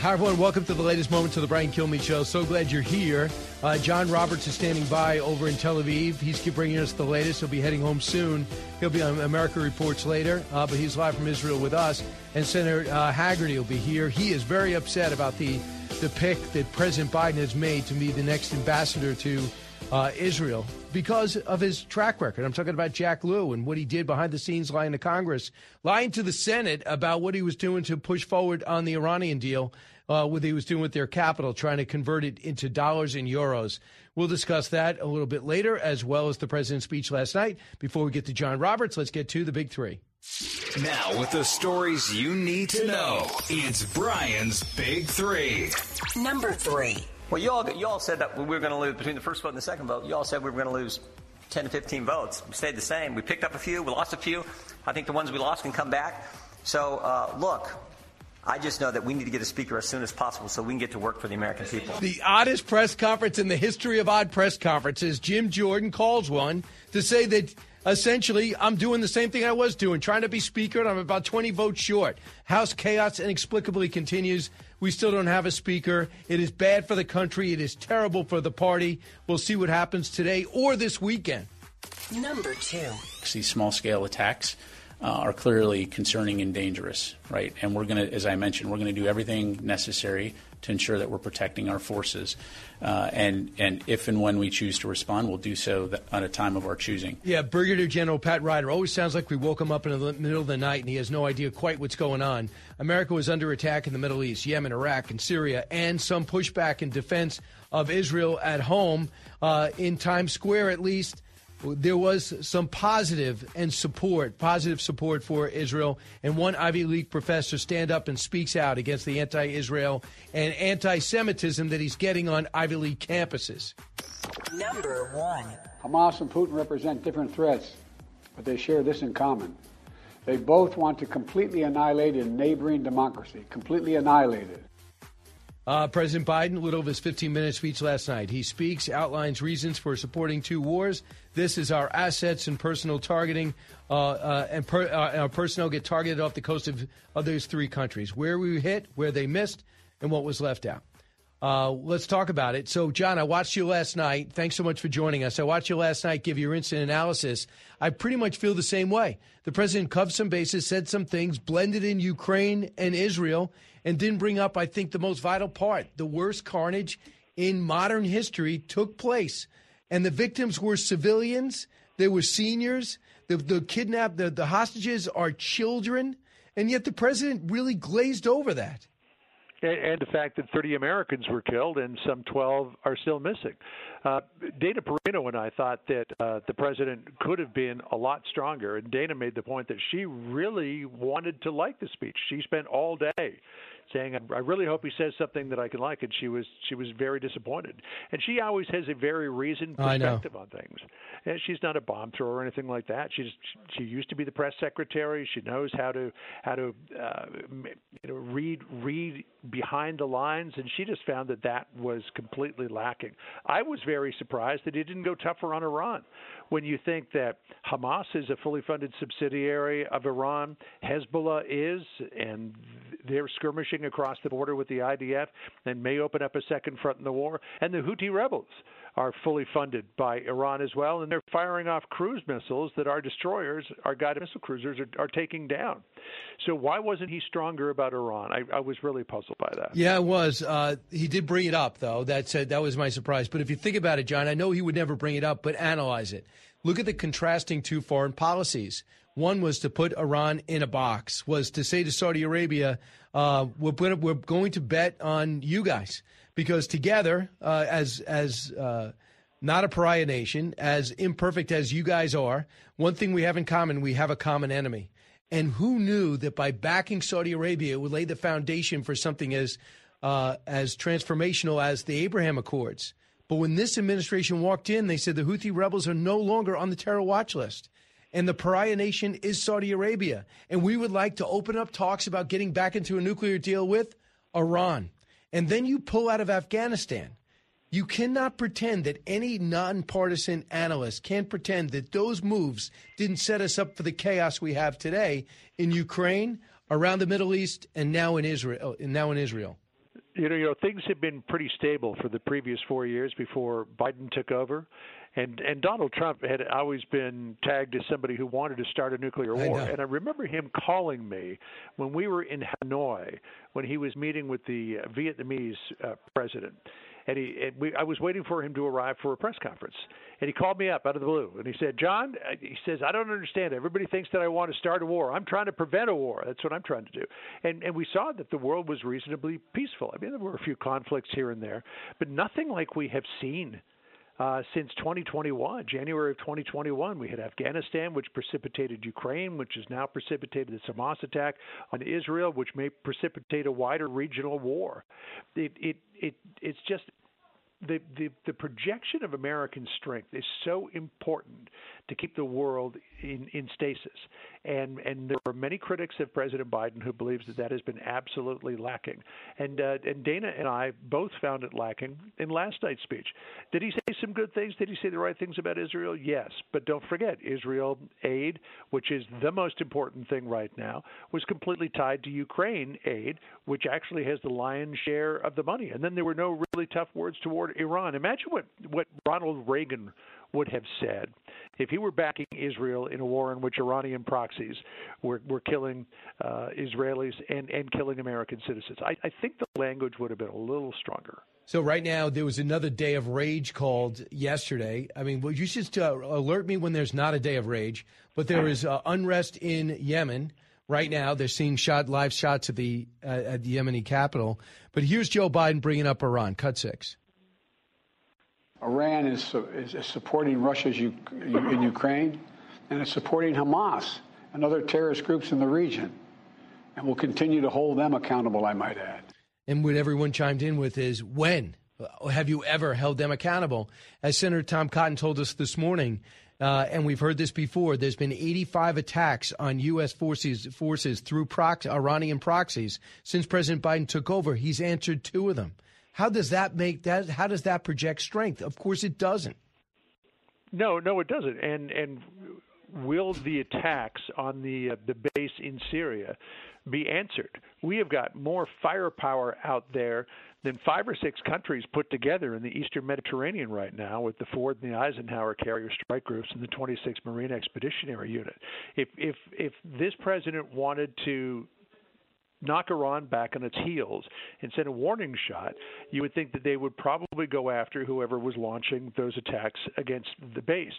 Hi, everyone. Welcome to the latest moments of the Brian Kilmeade Show. So glad you're here. Uh, John Roberts is standing by over in Tel Aviv. He's bringing us the latest. He'll be heading home soon. He'll be on America Reports later, uh, but he's live from Israel with us. And Senator uh, Hagerty will be here. He is very upset about the, the pick that President Biden has made to be the next ambassador to uh, Israel because of his track record. I'm talking about Jack Lew and what he did behind the scenes, lying to Congress, lying to the Senate about what he was doing to push forward on the Iranian deal, uh, what he was doing with their capital, trying to convert it into dollars and euros. We'll discuss that a little bit later, as well as the president's speech last night. Before we get to John Roberts, let's get to the big three. Now, with the stories you need to know, it's Brian's Big Three. Number three. Well, you all, you all said that we were going to lose between the first vote and the second vote. You all said we were going to lose 10 to 15 votes. We stayed the same. We picked up a few. We lost a few. I think the ones we lost can come back. So, uh, look, I just know that we need to get a speaker as soon as possible so we can get to work for the American people. The oddest press conference in the history of odd press conferences. Jim Jordan calls one to say that essentially I'm doing the same thing I was doing, trying to be speaker, and I'm about 20 votes short. House chaos inexplicably continues. We still don't have a speaker. It is bad for the country. It is terrible for the party. We'll see what happens today or this weekend. Number two. These small scale attacks uh, are clearly concerning and dangerous, right? And we're going to, as I mentioned, we're going to do everything necessary to ensure that we're protecting our forces. Uh, and, and if and when we choose to respond, we'll do so at a time of our choosing. Yeah, Brigadier General Pat Ryder always sounds like we woke him up in the middle of the night and he has no idea quite what's going on. America was under attack in the Middle East, Yemen, Iraq, and Syria, and some pushback in defense of Israel at home. Uh, in Times Square, at least, there was some positive and support, positive support for Israel. And one Ivy League professor stand up and speaks out against the anti-Israel and anti-Semitism that he's getting on Ivy League campuses. Number one. Hamas and Putin represent different threats, but they share this in common. They both want to completely annihilate a neighboring democracy, completely annihilate it. Uh, President Biden, a little of his 15 minute speech last night. He speaks, outlines reasons for supporting two wars. This is our assets and personal targeting, uh, uh, and per, uh, our personnel get targeted off the coast of, of those three countries. Where we hit, where they missed, and what was left out. Uh, let's talk about it. So, John, I watched you last night. Thanks so much for joining us. I watched you last night give your instant analysis. I pretty much feel the same way. The president covered some bases, said some things, blended in Ukraine and Israel, and didn't bring up, I think, the most vital part. The worst carnage in modern history took place, and the victims were civilians, they were seniors, the, the kidnapped, the, the hostages are children, and yet the president really glazed over that. And, the fact that 30 Americans were killed and some 12 are still missing. Uh, Dana Perino and I thought that uh, the president could have been a lot stronger, and Dana made the point that she really wanted to like the speech. She spent all day saying, "I really hope he says something that I can like," and she was she was very disappointed. And she always has a very reasoned perspective on things. And she's not a bomb thrower or anything like that. She's she used to be the press secretary. She knows how to how to uh, you know read read behind the lines, and she just found that that was completely lacking. I was very surprised that he didn't go tougher on Iran when you think that Hamas is a fully funded subsidiary of Iran, Hezbollah is, and they're skirmishing across the border with the IDF and may open up a second front in the war, and the Houthi rebels are fully funded by Iran as well, and they're firing off cruise missiles that our destroyers, our guided missile cruisers, are, are taking down. So why wasn't he stronger about Iran? I, I was really puzzled by that. Yeah, it was. Uh, he did bring it up, though. That uh, that was my surprise. But if you think about it, John, I know he would never bring it up, but analyze it. Look at the contrasting two foreign policies. One was to put Iran in a box, was to say to Saudi Arabia, uh, we're, we're going to bet on you guys because together, uh, as as uh, not a pariah nation, as imperfect as you guys are, one thing we have in common: we have a common enemy. And who knew that by backing Saudi Arabia, would lay the foundation for something as uh, as transformational as the Abraham Accords. But when this administration walked in, they said the Houthi rebels are no longer on the terror watch list. And the pariah nation is Saudi Arabia. And we would like to open up talks about getting back into a nuclear deal with Iran. And then you pull out of Afghanistan. You cannot pretend that any nonpartisan analyst can't pretend that those moves didn't set us up for the chaos we have today in Ukraine, around the Middle East, and now in Israel. And now in Israel. You know, you know, things have been pretty stable for the previous four years before Biden took over, and and Donald Trump had always been tagged as somebody who wanted to start a nuclear war. I and I remember him calling me when we were in Hanoi when he was meeting with the Vietnamese uh, president and he and we, I was waiting for him to arrive for a press conference, and he called me up out of the blue, and he said, "John," uh, he says, "I don't understand. Everybody thinks that I want to start a war. I'm trying to prevent a war. That's what I'm trying to do." And and we saw that the world was reasonably peaceful. I mean, there were a few conflicts here and there, but nothing like we have seen uh, since 2021, January of 2021. We had Afghanistan, which precipitated Ukraine, which has now precipitated the Hamas attack on Israel, which may precipitate a wider regional war. It, it, it, it's just the, the, the projection of American strength is so important to keep the world in, in stasis. And, and there are many critics of President Biden who believes that that has been absolutely lacking. And, uh, and Dana and I both found it lacking in last night's speech. Did he say some good things? Did he say the right things about Israel? Yes. But don't forget, Israel aid, which is the most important thing right now, was completely tied to Ukraine aid, which actually has the lion's share of the money. And then there were no really tough words toward Iran. Imagine what, what Ronald Reagan would have said if he were backing Israel in a war in which Iranian proxies were, were killing uh, Israelis and, and killing American citizens. I, I think the language would have been a little stronger. So right now there was another day of rage called yesterday. I mean, well, you should uh, alert me when there's not a day of rage. But there is uh, unrest in Yemen right now. They're seeing shot live shots at the uh, at the Yemeni capital. But here's Joe Biden bringing up Iran. Cut six. Iran is, is supporting Russia's U- in Ukraine, and it's supporting Hamas and other terrorist groups in the region, and we'll continue to hold them accountable. I might add. And what everyone chimed in with is when have you ever held them accountable? As Senator Tom Cotton told us this morning, uh, and we've heard this before. There's been 85 attacks on U.S. forces forces through prox- Iranian proxies since President Biden took over. He's answered two of them. How does that make that? How does that project strength? Of course, it doesn't. No, no, it doesn't. And and will the attacks on the uh, the base in Syria be answered? We have got more firepower out there than five or six countries put together in the Eastern Mediterranean right now, with the Ford and the Eisenhower carrier strike groups and the 26th Marine Expeditionary Unit. If if if this president wanted to knock Iran back on its heels. And send a warning shot, you would think that they would probably go after whoever was launching those attacks against the base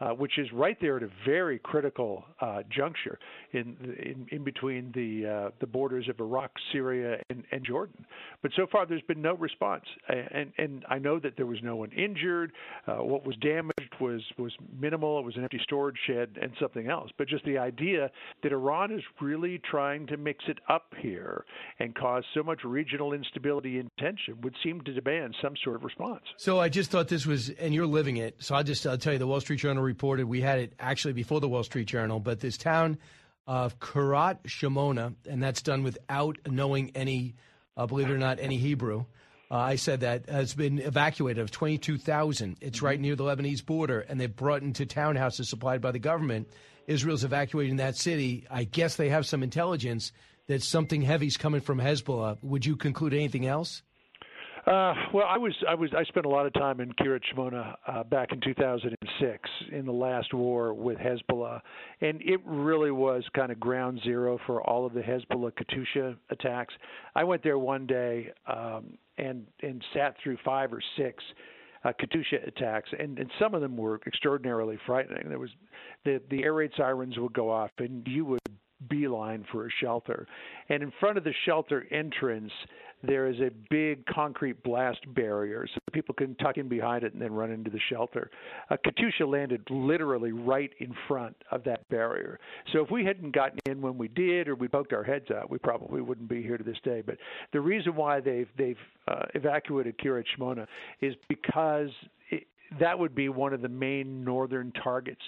uh, which is right there at a very critical uh, juncture in, in, in between the uh, the borders of Iraq, Syria, and, and Jordan. But so far, there's been no response, and and I know that there was no one injured. Uh, what was damaged was was minimal. It was an empty storage shed and something else. But just the idea that Iran is really trying to mix it up here and cause so much regional instability and tension would seem to demand some sort of response. So I just thought this was, and you're living it. So I just I'll tell you, the Wall Street Journal reported, we had it actually before the Wall Street Journal, but this town of Kiryat Shmona, and that's done without knowing any, uh, believe it or not, any Hebrew. Uh, I said that has been evacuated of 22,000. It's mm-hmm. right near the Lebanese border, and they've brought into townhouses supplied by the government. Israel's evacuating that city. I guess they have some intelligence that something heavy's coming from Hezbollah. Would you conclude anything else? Uh, well, I was I was I spent a lot of time in Kiryat Shmona uh, back in 2006 in the last war with Hezbollah, and it really was kind of ground zero for all of the Hezbollah Katyusha attacks. I went there one day um, and and sat through five or six uh, Katyusha attacks, and, and some of them were extraordinarily frightening. There was the the air raid sirens would go off, and you would beeline for a shelter. And in front of the shelter entrance, there is a big concrete blast barrier so people can tuck in behind it and then run into the shelter. A Katyusha landed literally right in front of that barrier. So if we hadn't gotten in when we did or we poked our heads out, we probably wouldn't be here to this day. But the reason why they've they've uh, evacuated Kiryat Shmona is because that would be one of the main northern targets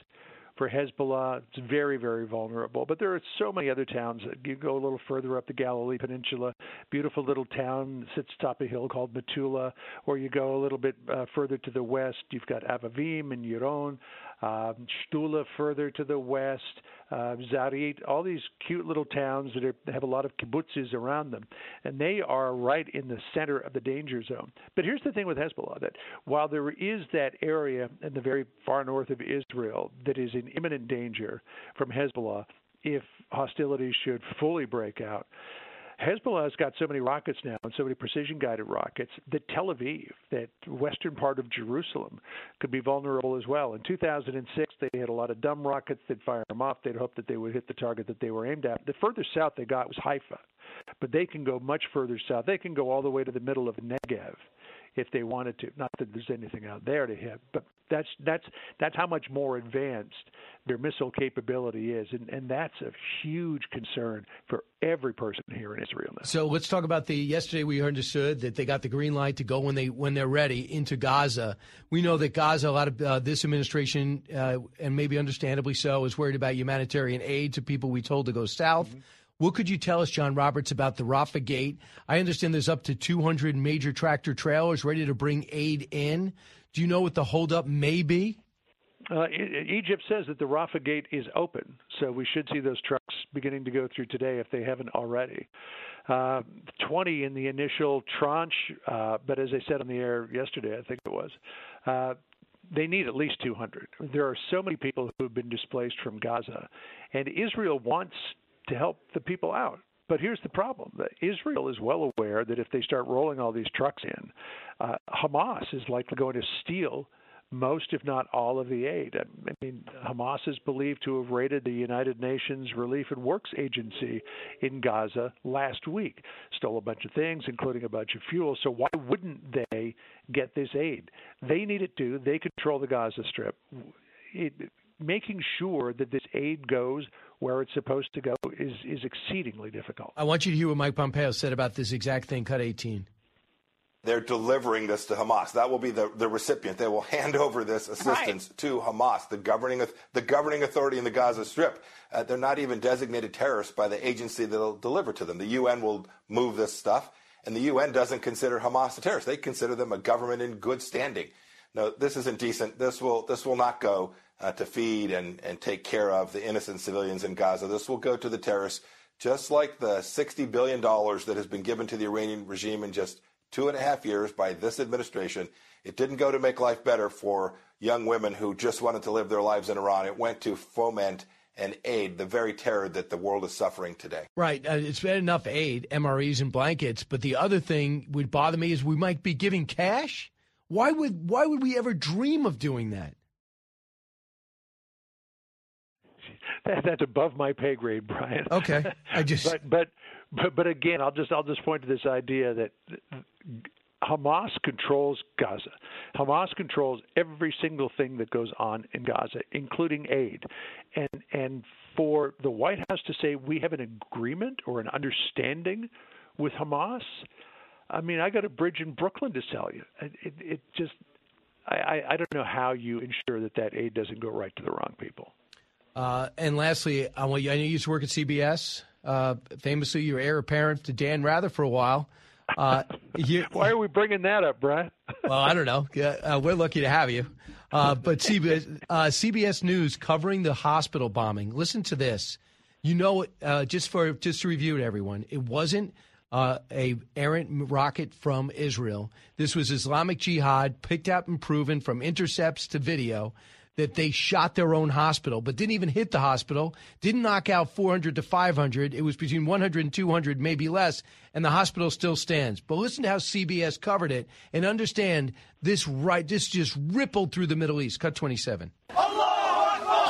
for Hezbollah. It's very, very vulnerable. But there are so many other towns. You go a little further up the Galilee Peninsula, beautiful little town sits atop a hill called Metula, or you go a little bit uh, further to the west, you've got Avivim and Yaron um, Shtula further to the west, uh, Zarit, all these cute little towns that are, have a lot of kibbutzes around them. And they are right in the center of the danger zone. But here's the thing with Hezbollah that while there is that area in the very far north of Israel that is in imminent danger from Hezbollah, if hostilities should fully break out, Hezbollah has got so many rockets now and so many precision guided rockets that Tel Aviv, that western part of Jerusalem, could be vulnerable as well. In 2006, they had a lot of dumb rockets. They'd fire them off. They'd hope that they would hit the target that they were aimed at. The further south they got was Haifa, but they can go much further south. They can go all the way to the middle of Negev if they wanted to. Not that there's anything out there to hit, but that's that's that's how much more advanced their missile capability is, and and that's a huge concern for every person here in Israel. Now. So let's talk about the yesterday. We understood that they got the green light to go when they when they're ready into Gaza. We know that Gaza, a lot of uh, this administration, uh, and maybe understandably so, is worried about humanitarian aid to people we told to go south. Mm-hmm. What could you tell us, John Roberts, about the Rafah Gate? I understand there's up to 200 major tractor trailers ready to bring aid in. Do you know what the holdup may be? Uh, Egypt says that the Rafah Gate is open, so we should see those trucks beginning to go through today if they haven't already. Uh, 20 in the initial tranche, uh, but as I said on the air yesterday, I think it was, uh, they need at least 200. There are so many people who have been displaced from Gaza, and Israel wants to help the people out. But here's the problem: Israel is well aware that if they start rolling all these trucks in, uh, Hamas is likely going to steal most, if not all, of the aid. I mean, Hamas is believed to have raided the United Nations Relief and Works Agency in Gaza last week, stole a bunch of things, including a bunch of fuel. So why wouldn't they get this aid? They need it too. They control the Gaza Strip. It, making sure that this aid goes where it's supposed to go is is exceedingly difficult. I want you to hear what Mike Pompeo said about this exact thing. Cut 18. They're delivering this to Hamas. That will be the, the recipient. They will hand over this assistance right. to Hamas, the governing the governing authority in the Gaza Strip. Uh, they're not even designated terrorists by the agency that'll deliver to them. The UN will move this stuff, and the UN doesn't consider Hamas a terrorist. They consider them a government in good standing. No, this isn't decent. This will this will not go uh, to feed and, and take care of the innocent civilians in Gaza. This will go to the terrorists, just like the $60 billion that has been given to the Iranian regime in just two and a half years by this administration. It didn't go to make life better for young women who just wanted to live their lives in Iran. It went to foment and aid the very terror that the world is suffering today. Right. Uh, it's been enough aid, MREs and blankets, but the other thing would bother me is we might be giving cash. Why would why would we ever dream of doing that? That, that's above my pay grade, Brian. Okay, I just but, but but but again, I'll just I'll just point to this idea that Hamas controls Gaza. Hamas controls every single thing that goes on in Gaza, including aid. And and for the White House to say we have an agreement or an understanding with Hamas, I mean, I got a bridge in Brooklyn to sell you. It, it, it just I, I don't know how you ensure that that aid doesn't go right to the wrong people. Uh, and lastly, I, want you, I know you used to work at CBS. Uh, famously, you were heir apparent to Dan Rather for a while. Uh, you, Why are we bringing that up, Brad? well, I don't know. Uh, we're lucky to have you. Uh, but CBS, uh, CBS News covering the hospital bombing. Listen to this. You know, just for just to review it, everyone, it wasn't uh, a errant rocket from Israel. This was Islamic Jihad, picked up and proven from intercepts to video that they shot their own hospital, but didn't even hit the hospital, didn't knock out 400 to 500. It was between 100 and 200, maybe less, and the hospital still stands. But listen to how CBS covered it and understand this right, this just rippled through the Middle East. Cut 27.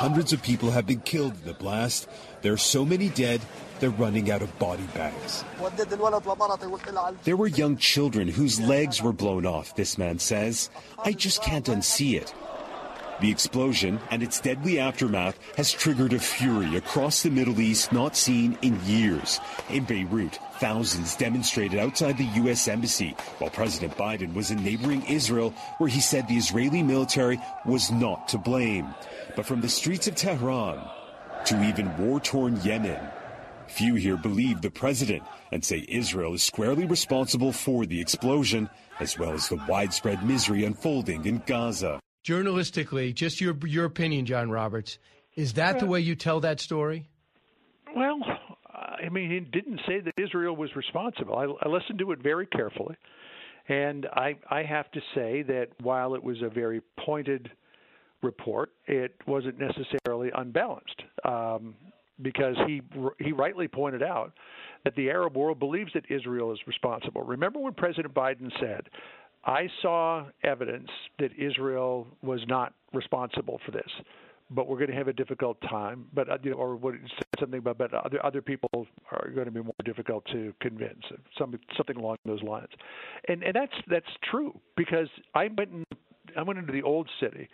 hundreds of people have been killed in the blast. There are so many dead, they're running out of body bags. There were young children whose legs were blown off, this man says. I just can't unsee it. The explosion and its deadly aftermath has triggered a fury across the Middle East not seen in years. In Beirut, thousands demonstrated outside the U.S. Embassy, while President Biden was in neighboring Israel, where he said the Israeli military was not to blame. But from the streets of Tehran to even war torn Yemen, few here believe the president and say Israel is squarely responsible for the explosion, as well as the widespread misery unfolding in Gaza journalistically, just your your opinion, John Roberts, is that the way you tell that story? Well, I mean, he didn't say that Israel was responsible. I, I listened to it very carefully, and I I have to say that while it was a very pointed report, it wasn't necessarily unbalanced. Um, because he he rightly pointed out that the Arab world believes that Israel is responsible. Remember when President Biden said, I saw evidence that Israel was not responsible for this, but we're going to have a difficult time. But you know, or what said something about, but other other people are going to be more difficult to convince. Some something along those lines, and and that's that's true because I went and I went into the old city,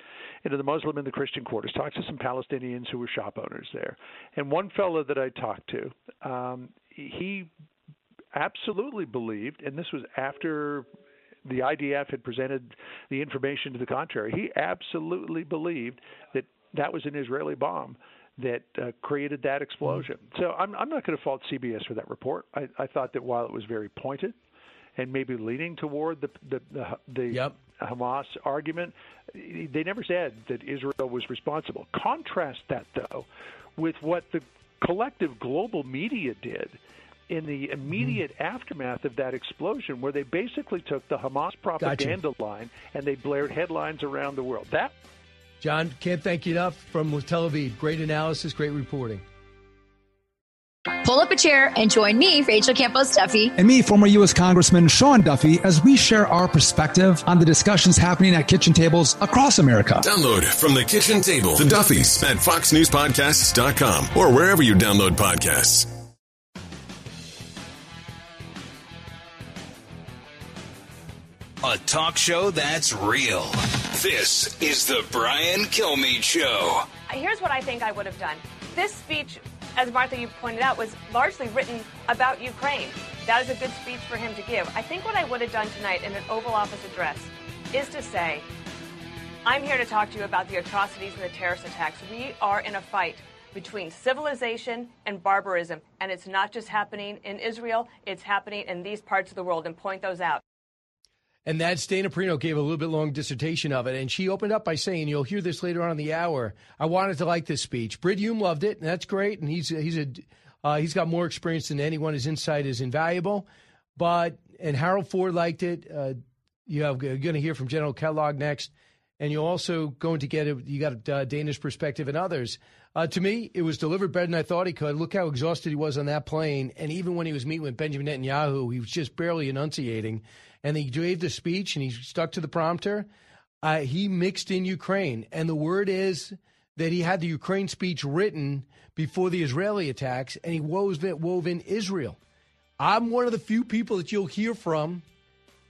into the Muslim and the Christian quarters, talked to some Palestinians who were shop owners there, and one fellow that I talked to, um, he absolutely believed, and this was after the IDF had presented the information to the contrary. He absolutely believed that that was an Israeli bomb that uh, created that explosion. Mm-hmm. So I'm, I'm not going to fault CBS for that report. I, I thought that while it was very pointed and maybe leaning toward the the the, the yep. Hamas argument, they never said that Israel was responsible. Contrast that though with what the collective global media did in the immediate mm. aftermath of that explosion, where they basically took the Hamas propaganda gotcha. line and they blared headlines around the world. That, John, can't thank you enough from Tel Aviv. Great analysis, great reporting. Pull up a chair and join me, Rachel Campos Duffy. And me, former U.S. Congressman Sean Duffy, as we share our perspective on the discussions happening at kitchen tables across America. Download from the kitchen table the Duffys at foxnewspodcasts.com or wherever you download podcasts. A talk show that's real. This is the Brian Kilmeade Show. Here's what I think I would have done. This speech, as Martha, you pointed out, was largely written about Ukraine. That is a good speech for him to give. I think what I would have done tonight in an Oval Office address is to say, I'm here to talk to you about the atrocities and the terrorist attacks. We are in a fight between civilization and barbarism. And it's not just happening in Israel, it's happening in these parts of the world, and point those out. And that's Dana Perino gave a little bit long dissertation of it. And she opened up by saying, you'll hear this later on in the hour. I wanted to like this speech. Brit Hume loved it, and that's great. And he's he's a uh, he's got more experience than anyone. His insight is invaluable. But and Harold Ford liked it. Uh, you have you're going to hear from General Kellogg next, and you're also going to get a, you got uh, Dana's perspective and others. Uh, to me, it was delivered better than I thought he could. Look how exhausted he was on that plane, and even when he was meeting with Benjamin Netanyahu, he was just barely enunciating and he gave the speech and he stuck to the prompter. Uh, he mixed in Ukraine, and the word is that he had the Ukraine speech written before the Israeli attacks, and he wove, wove in Israel. I'm one of the few people that you'll hear from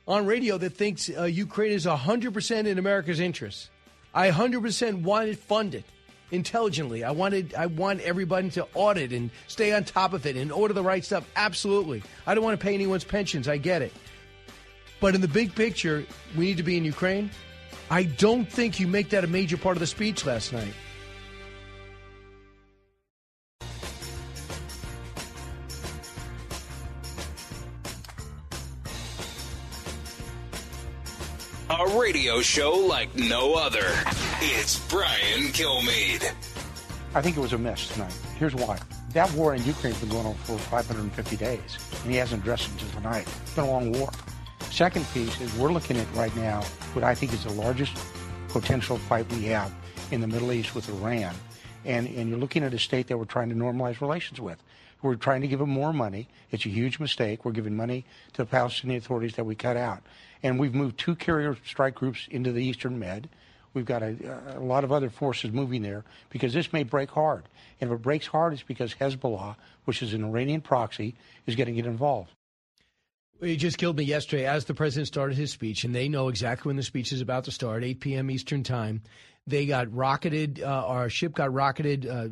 on radio that thinks uh, Ukraine is 100% in America's interest. I 100% want it funded intelligently. I wanted I want everybody to audit and stay on top of it and order the right stuff. Absolutely. I don't want to pay anyone's pensions. I get it. But in the big picture, we need to be in Ukraine. I don't think you make that a major part of the speech last night. A radio show like no other. It's Brian Kilmeade. I think it was a miss tonight. Here's why. That war in Ukraine has been going on for 550 days, and he hasn't addressed it until tonight. It's been a long war. Second piece is we're looking at right now what I think is the largest potential fight we have in the Middle East with Iran. And, and you're looking at a state that we're trying to normalize relations with. We're trying to give them more money. It's a huge mistake. We're giving money to the Palestinian authorities that we cut out. And we've moved two carrier strike groups into the Eastern Med. we've got a, a lot of other forces moving there because this may break hard. And if it breaks hard, it's because Hezbollah, which is an Iranian proxy, is getting it involved. He just killed me yesterday as the president started his speech, and they know exactly when the speech is about to start, 8 p.m. Eastern Time. They got rocketed, uh, our ship got rocketed. Uh,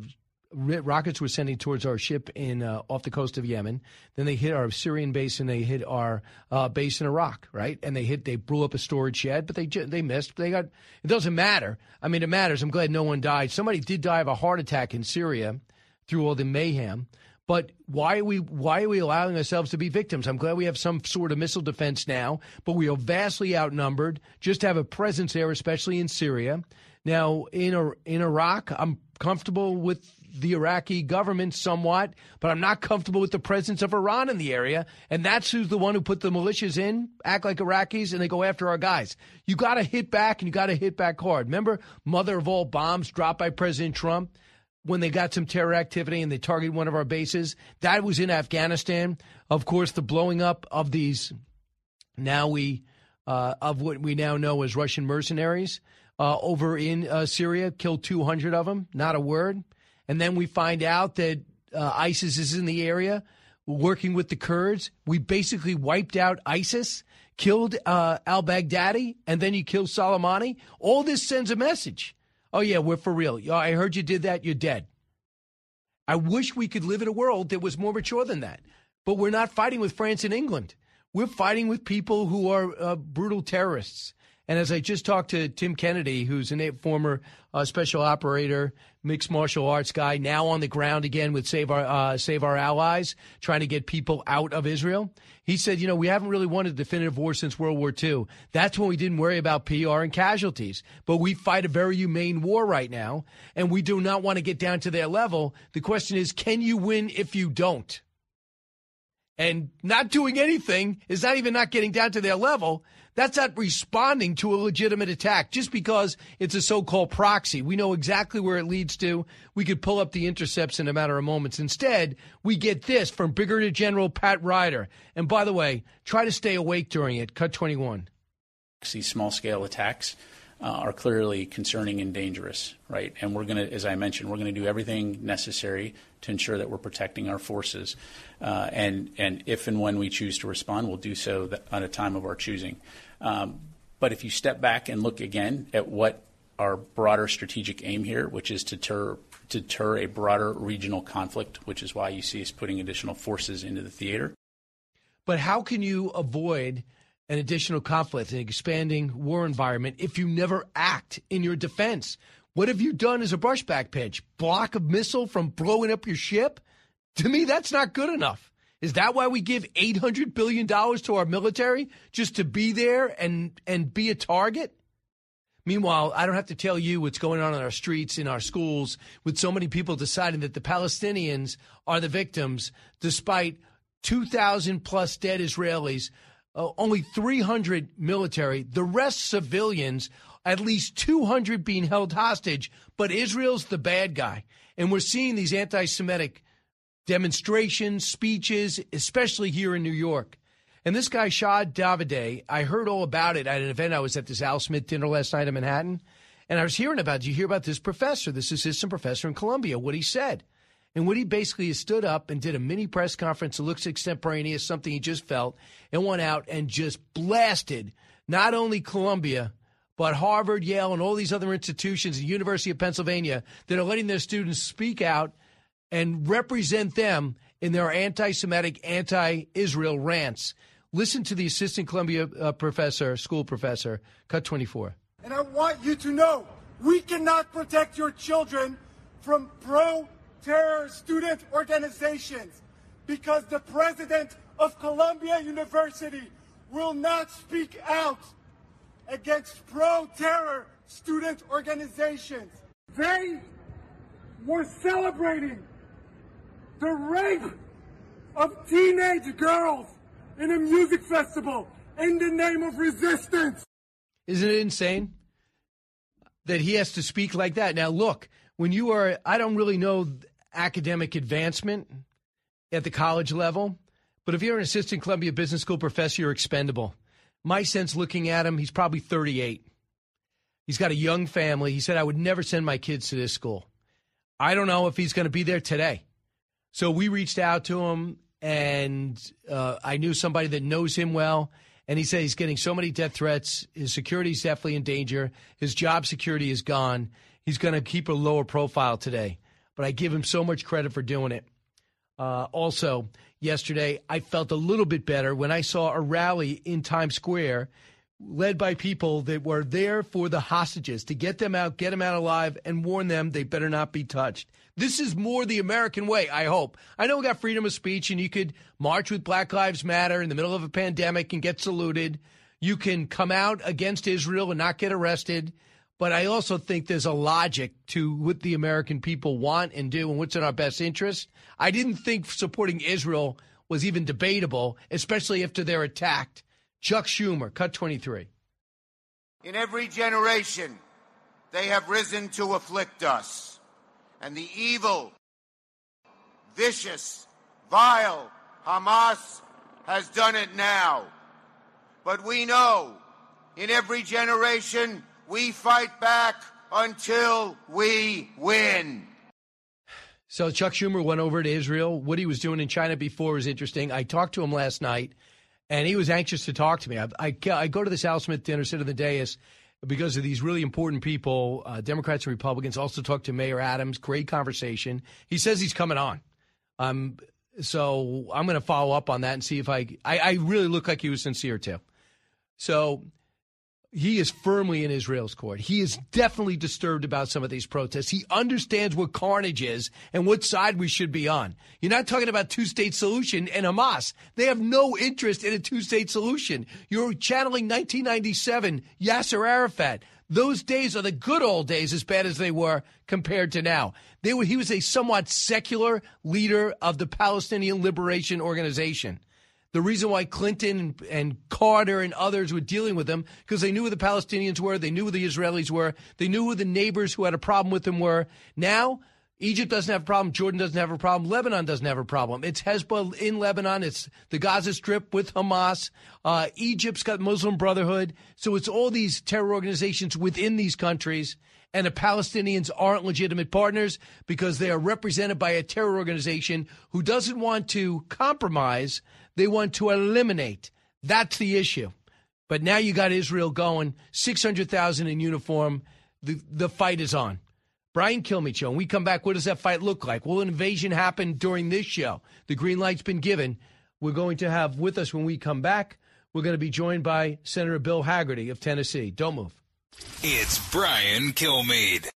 rockets were sending towards our ship in uh, off the coast of Yemen. Then they hit our Syrian base and they hit our uh, base in Iraq, right? And they hit, they blew up a storage shed, but they they missed. They got. It doesn't matter. I mean, it matters. I'm glad no one died. Somebody did die of a heart attack in Syria through all the mayhem. But why are we why are we allowing ourselves to be victims? I'm glad we have some sort of missile defense now, but we are vastly outnumbered. Just have a presence there, especially in Syria. Now in in Iraq, I'm comfortable with the Iraqi government somewhat, but I'm not comfortable with the presence of Iran in the area. And that's who's the one who put the militias in, act like Iraqis, and they go after our guys. You got to hit back, and you got to hit back hard. Remember, mother of all bombs dropped by President Trump? When they got some terror activity and they targeted one of our bases. That was in Afghanistan. Of course, the blowing up of these now we uh, of what we now know as Russian mercenaries uh, over in uh, Syria killed 200 of them. Not a word. And then we find out that uh, ISIS is in the area working with the Kurds. We basically wiped out ISIS, killed uh, al Baghdadi, and then you kill Soleimani. All this sends a message. Oh, yeah, we're for real. I heard you did that. You're dead. I wish we could live in a world that was more mature than that. But we're not fighting with France and England. We're fighting with people who are uh, brutal terrorists. And as I just talked to Tim Kennedy, who's a former uh, special operator, mixed martial arts guy, now on the ground again with Save Our uh, Save Our Allies, trying to get people out of Israel. He said, you know, we haven't really won a definitive war since World War II. That's when we didn't worry about PR and casualties. But we fight a very humane war right now, and we do not want to get down to their level. The question is, can you win if you don't? And not doing anything is not even not getting down to their level. That's not responding to a legitimate attack just because it's a so called proxy. We know exactly where it leads to. We could pull up the intercepts in a matter of moments. Instead, we get this from Brigadier General Pat Ryder. And by the way, try to stay awake during it. Cut 21. These small scale attacks uh, are clearly concerning and dangerous, right? And we're going to, as I mentioned, we're going to do everything necessary to ensure that we're protecting our forces. Uh, and, and if and when we choose to respond, we'll do so at a time of our choosing. Um, but if you step back and look again at what our broader strategic aim here, which is to deter, to deter a broader regional conflict, which is why you see us putting additional forces into the theater. But how can you avoid an additional conflict, an expanding war environment, if you never act in your defense? What have you done as a brushback pitch? Block a missile from blowing up your ship? To me, that's not good enough. Is that why we give $800 billion to our military? Just to be there and, and be a target? Meanwhile, I don't have to tell you what's going on in our streets, in our schools, with so many people deciding that the Palestinians are the victims, despite 2,000 plus dead Israelis, uh, only 300 military, the rest civilians, at least 200 being held hostage. But Israel's the bad guy. And we're seeing these anti Semitic demonstrations, speeches, especially here in New York. And this guy, Shai Davidai, I heard all about it at an event. I was at this Al Smith dinner last night in Manhattan. And I was hearing about, you hear about this professor, this assistant professor in Columbia, what he said? And what he basically stood up and did a mini press conference It looks extemporaneous, something he just felt, and went out and just blasted not only Columbia, but Harvard, Yale, and all these other institutions, the University of Pennsylvania, that are letting their students speak out and represent them in their anti Semitic, anti Israel rants. Listen to the assistant Columbia uh, professor, school professor, cut 24. And I want you to know we cannot protect your children from pro terror student organizations because the president of Columbia University will not speak out against pro terror student organizations. They were celebrating the rape of teenage girls in a music festival in the name of resistance. Isn't it insane that he has to speak like that? Now, look, when you are, I don't really know academic advancement at the college level, but if you're an assistant Columbia Business School professor, you're expendable. My sense looking at him, he's probably 38. He's got a young family. He said, I would never send my kids to this school. I don't know if he's going to be there today. So we reached out to him, and uh, I knew somebody that knows him well. And he said he's getting so many death threats. His security is definitely in danger. His job security is gone. He's going to keep a lower profile today. But I give him so much credit for doing it. Uh, also, yesterday, I felt a little bit better when I saw a rally in Times Square led by people that were there for the hostages to get them out, get them out alive, and warn them they better not be touched. This is more the American way, I hope. I know we got freedom of speech and you could march with Black Lives Matter in the middle of a pandemic and get saluted. You can come out against Israel and not get arrested. But I also think there's a logic to what the American people want and do and what's in our best interest. I didn't think supporting Israel was even debatable, especially after they're attacked Chuck Schumer, cut 23. In every generation, they have risen to afflict us. And the evil, vicious, vile Hamas has done it now. But we know in every generation, we fight back until we win. So Chuck Schumer went over to Israel. What he was doing in China before was interesting. I talked to him last night and he was anxious to talk to me. I, I, I go to this Al Smith dinner, sit on the dais because of these really important people, uh, Democrats and Republicans. Also talked to Mayor Adams. Great conversation. He says he's coming on. Um, so I'm going to follow up on that and see if I, I, I really look like he was sincere too. So he is firmly in Israel's court. He is definitely disturbed about some of these protests. He understands what carnage is and what side we should be on. You're not talking about two state solution and Hamas. They have no interest in a two state solution. You're channeling 1997 Yasser Arafat. Those days are the good old days, as bad as they were compared to now. They were, he was a somewhat secular leader of the Palestinian Liberation Organization the reason why Clinton and Carter and others were dealing with them because they knew who the Palestinians were, they knew who the Israelis were, they knew who the neighbors who had a problem with them were. Now, Egypt doesn't have a problem, Jordan doesn't have a problem, Lebanon doesn't have a problem. It's Hezbollah in Lebanon, it's the Gaza Strip with Hamas, uh, Egypt's got Muslim Brotherhood. So it's all these terror organizations within these countries and the Palestinians aren't legitimate partners because they are represented by a terror organization who doesn't want to compromise they want to eliminate. That's the issue. But now you got Israel going, 600,000 in uniform. The, the fight is on. Brian Kilmeade show. When we come back, what does that fight look like? Will an invasion happen during this show? The green light's been given. We're going to have with us when we come back, we're going to be joined by Senator Bill Hagerty of Tennessee. Don't move. It's Brian Kilmeade.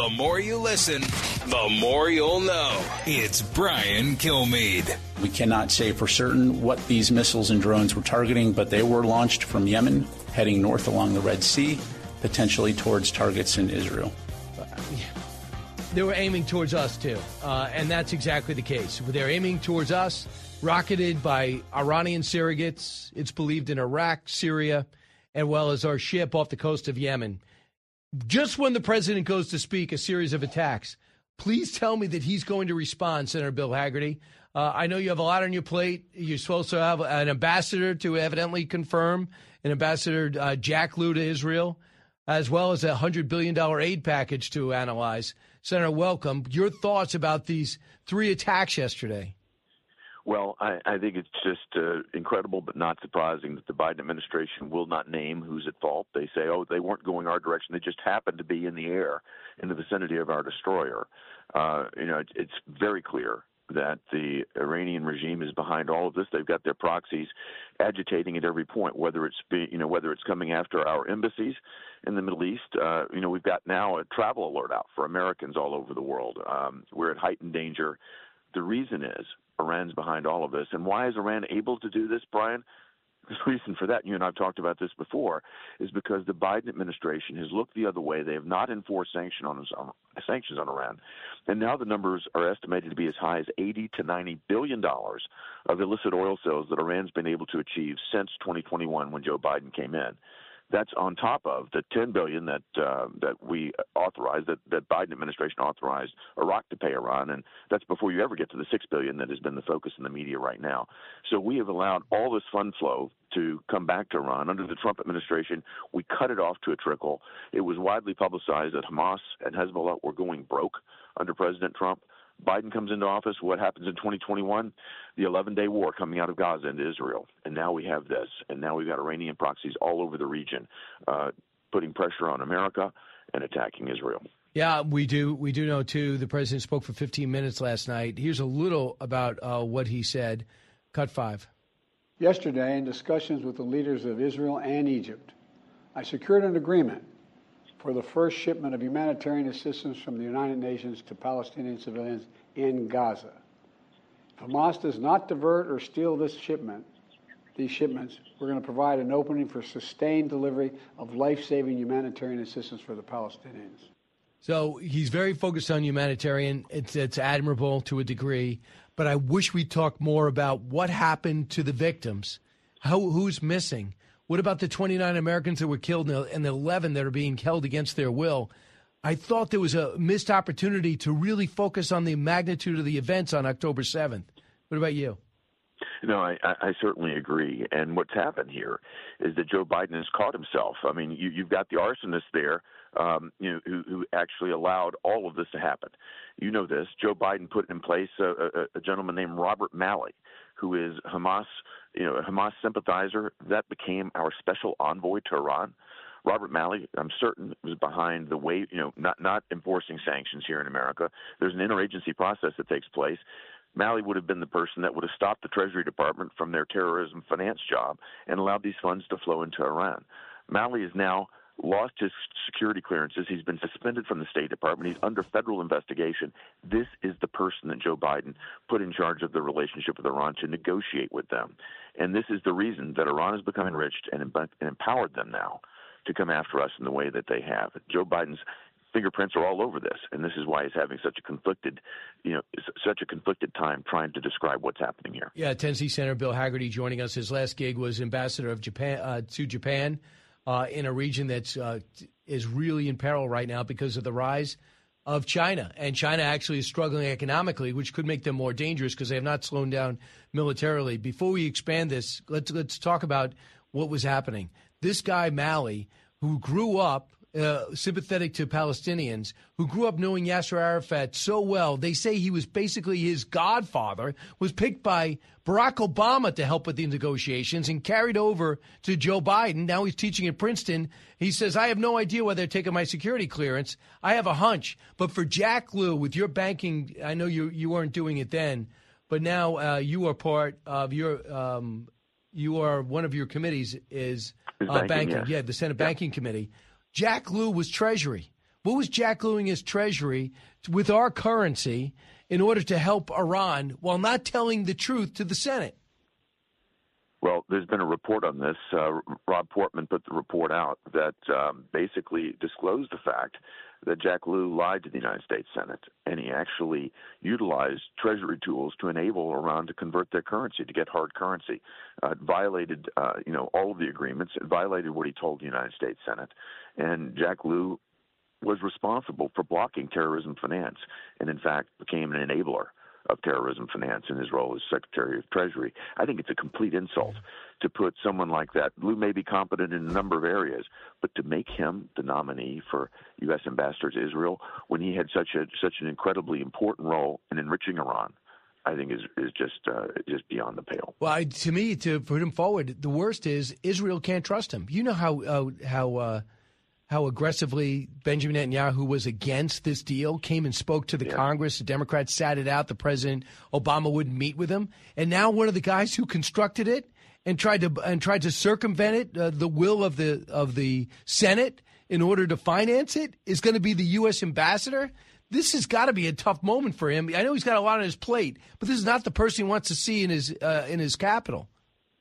The more you listen, the more you'll know. It's Brian Kilmeade. We cannot say for certain what these missiles and drones were targeting, but they were launched from Yemen, heading north along the Red Sea, potentially towards targets in Israel. They were aiming towards us, too. Uh, and that's exactly the case. They're aiming towards us, rocketed by Iranian surrogates. It's believed in Iraq, Syria, as well as our ship off the coast of Yemen just when the president goes to speak, a series of attacks. Please tell me that he's going to respond, Senator Bill Hagerty. Uh, I know you have a lot on your plate. You're supposed to have an ambassador to evidently confirm, an ambassador uh, Jack Lew to Israel, as well as a $100 billion aid package to analyze. Senator, welcome. Your thoughts about these three attacks yesterday? Well, I, I think it's just uh, incredible, but not surprising that the Biden administration will not name who's at fault. They say, oh, they weren't going our direction; they just happened to be in the air, in the vicinity of our destroyer. Uh, you know, it, it's very clear that the Iranian regime is behind all of this. They've got their proxies agitating at every point, whether it's be, you know whether it's coming after our embassies in the Middle East. Uh, you know, we've got now a travel alert out for Americans all over the world. Um, we're at heightened danger. The reason is Iran's behind all of this. And why is Iran able to do this, Brian? The reason for that, you and I've talked about this before, is because the Biden administration has looked the other way. They have not enforced sanction on, on, sanctions on Iran, and now the numbers are estimated to be as high as 80 to 90 billion dollars of illicit oil sales that Iran's been able to achieve since 2021 when Joe Biden came in. That's on top of the 10 billion that uh, that we authorized, that that Biden administration authorized Iraq to pay Iran, and that's before you ever get to the six billion that has been the focus in the media right now. So we have allowed all this fund flow to come back to Iran. Under the Trump administration, we cut it off to a trickle. It was widely publicized that Hamas and Hezbollah were going broke under President Trump. Biden comes into office, what happens in 2021? The 11 day war coming out of Gaza into Israel. And now we have this. And now we've got Iranian proxies all over the region uh, putting pressure on America and attacking Israel. Yeah, we do. We do know, too. The president spoke for 15 minutes last night. Here's a little about uh, what he said. Cut five. Yesterday, in discussions with the leaders of Israel and Egypt, I secured an agreement for the first shipment of humanitarian assistance from the United Nations to Palestinian civilians in Gaza. If Hamas does not divert or steal this shipment, these shipments, we're going to provide an opening for sustained delivery of life-saving humanitarian assistance for the Palestinians. So he's very focused on humanitarian. It's, it's admirable to a degree, but I wish we talked more about what happened to the victims, how, who's missing, what about the 29 Americans that were killed and the 11 that are being held against their will? I thought there was a missed opportunity to really focus on the magnitude of the events on October 7th. What about you? No, I, I certainly agree. And what's happened here is that Joe Biden has caught himself. I mean, you, you've got the arsonist there, um, you know, who, who actually allowed all of this to happen. You know this. Joe Biden put in place a, a, a gentleman named Robert Malley, who is Hamas, you know, a Hamas sympathizer that became our special envoy to Iran. Robert Malley, I'm certain, was behind the way, you know, not not enforcing sanctions here in America. There's an interagency process that takes place. Malley would have been the person that would have stopped the Treasury Department from their terrorism finance job and allowed these funds to flow into Iran. Malley is now lost his security clearances. He's been suspended from the State Department. He's under federal investigation. This is the person that Joe Biden put in charge of the relationship with Iran to negotiate with them. And this is the reason that Iran has become enriched and, empowered them now to come after us in the way that they have. Joe Biden's fingerprints are all over this, and this is why he's having such a conflicted, you know, such a conflicted time trying to describe what's happening here. Yeah, Tennessee Senator Bill Hagerty joining us. His last gig was ambassador of Japan uh, to Japan uh, in a region that's uh, is really in peril right now because of the rise of China. And China actually is struggling economically, which could make them more dangerous because they have not slowed down militarily. Before we expand this, let's let's talk about what was happening. This guy Malley, who grew up uh, sympathetic to Palestinians who grew up knowing Yasser Arafat so well. They say he was basically his godfather, was picked by Barack Obama to help with the negotiations and carried over to Joe Biden. Now he's teaching at Princeton. He says, I have no idea why they're taking my security clearance. I have a hunch. But for Jack Lew, with your banking, I know you, you weren't doing it then, but now uh, you are part of your. Um, you are one of your committees is uh, banking, banking. Yeah. yeah. the Senate yeah. Banking Committee. Jack Lew was Treasury. What was Jack Lewing as Treasury with our currency in order to help Iran while not telling the truth to the Senate? Well, there's been a report on this. Uh, Rob Portman put the report out that um, basically disclosed the fact that Jack Lew lied to the United States Senate, and he actually utilized Treasury tools to enable Iran to convert their currency to get hard currency. Uh, violated, uh, you know, all of the agreements. It violated what he told the United States Senate, and Jack Lew was responsible for blocking terrorism finance, and in fact became an enabler of terrorism finance in his role as Secretary of Treasury. I think it's a complete insult to put someone like that. Lew may be competent in a number of areas, but to make him the nominee for U.S. ambassador to Israel when he had such a such an incredibly important role in enriching Iran. I think is is just uh, just beyond the pale. Well, I, to me, to put him forward, the worst is Israel can't trust him. You know how uh, how uh, how aggressively Benjamin Netanyahu was against this deal, came and spoke to the yeah. Congress. The Democrats sat it out. The president Obama wouldn't meet with him, and now one of the guys who constructed it and tried to and tried to circumvent it, uh, the will of the of the Senate in order to finance it, is going to be the U.S. ambassador. This has got to be a tough moment for him. I know he's got a lot on his plate, but this is not the person he wants to see in his uh, in his capital.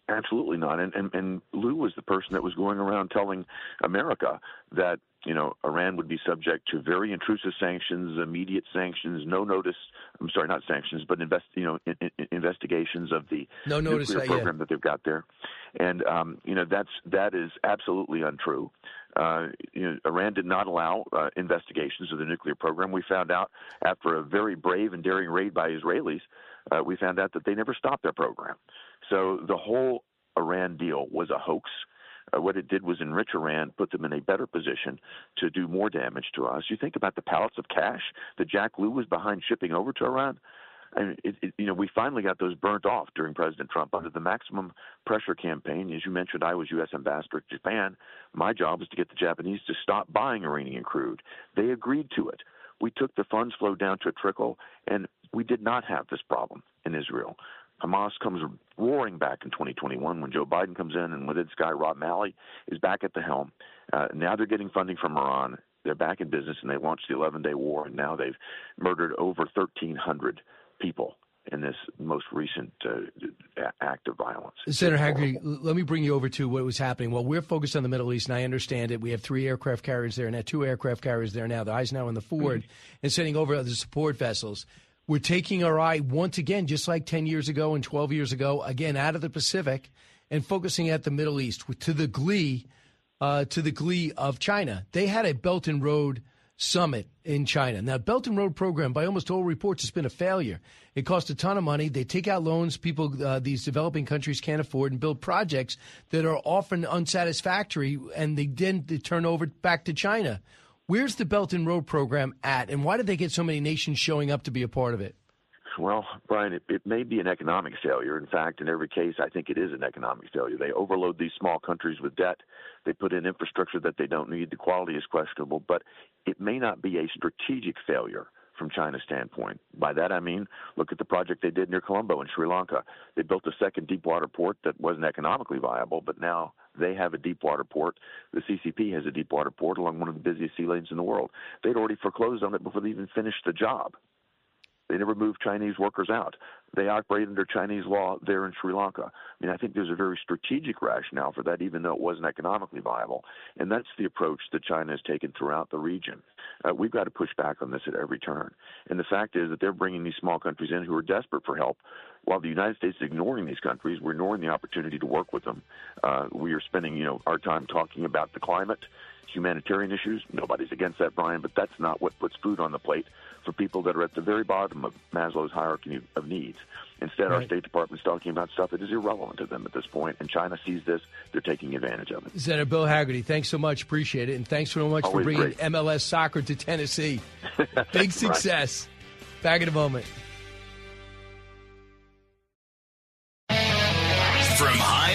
Absolutely not. And, and and Lew was the person that was going around telling America that you know Iran would be subject to very intrusive sanctions, immediate sanctions, no notice. I'm sorry, not sanctions, but invest you know in, in, investigations of the no notice nuclear that, program yeah. that they've got there. and um, you know that's that is absolutely untrue. Uh, you know, Iran did not allow uh, investigations of the nuclear program. We found out after a very brave and daring raid by Israelis, uh, we found out that they never stopped their program. So the whole Iran deal was a hoax. Uh, what it did was enrich Iran, put them in a better position to do more damage to us. You think about the pallets of cash that Jack Lew was behind shipping over to Iran. And it, it, you know, we finally got those burnt off during President Trump under the maximum pressure campaign. As you mentioned, I was U.S. ambassador to Japan. My job was to get the Japanese to stop buying Iranian crude. They agreed to it. We took the funds flow down to a trickle, and we did not have this problem in Israel. Hamas comes roaring back in 2021 when Joe Biden comes in and with its guy Rob Malley is back at the helm. Uh, now they're getting funding from Iran. They're back in business and they launched the 11 day war and now they've murdered over 1,300 people in this most recent uh, act of violence. Senator Hagerty, let me bring you over to what was happening. Well, we're focused on the Middle East, and I understand it. We have three aircraft carriers there now, two aircraft carriers there now, the Eisenhower and the Ford, mm-hmm. and sending over the support vessels. We're taking our eye once again, just like 10 years ago and 12 years ago, again out of the Pacific and focusing at the Middle East to the glee, uh, to the glee of China. They had a Belt and Road summit in China. Now, Belt and Road program, by almost all reports, has been a failure. It cost a ton of money. They take out loans people, uh, these developing countries can't afford, and build projects that are often unsatisfactory, and they then turn over back to China. Where's the Belt and Road program at, and why did they get so many nations showing up to be a part of it? Well, Brian, it, it, may be an economic failure. In fact, in every case, I think it is an economic failure. They overload these small countries with debt. They put in infrastructure that they don't need. The quality is questionable, but it may not be a strategic failure from China's standpoint. By that I mean, look at the project they did near Colombo in Sri Lanka. They built a second deep water port that wasn't economically viable, but now they have a deep water port. The CCP has a deep water port along one of the busiest sea lanes in the world. They'd already foreclosed on it before they even finished the job. They never moved Chinese workers out. They operate under Chinese law there in Sri Lanka. I mean, I think there's a very strategic rationale for that, even though it wasn't economically viable. And that's the approach that China has taken throughout the region. Uh, we've got to push back on this at every turn. And the fact is that they're bringing these small countries in who are desperate for help, while the United States is ignoring these countries. We're ignoring the opportunity to work with them. Uh, we are spending, you know, our time talking about the climate humanitarian issues. Nobody's against that, Brian, but that's not what puts food on the plate for people that are at the very bottom of Maslow's hierarchy of needs. Instead, right. our State Department's talking about stuff that is irrelevant to them at this point, and China sees this. They're taking advantage of it. Senator Bill Hagerty, thanks so much. Appreciate it. And thanks so much Always for bringing great. MLS soccer to Tennessee. Big success. right. Back in a moment.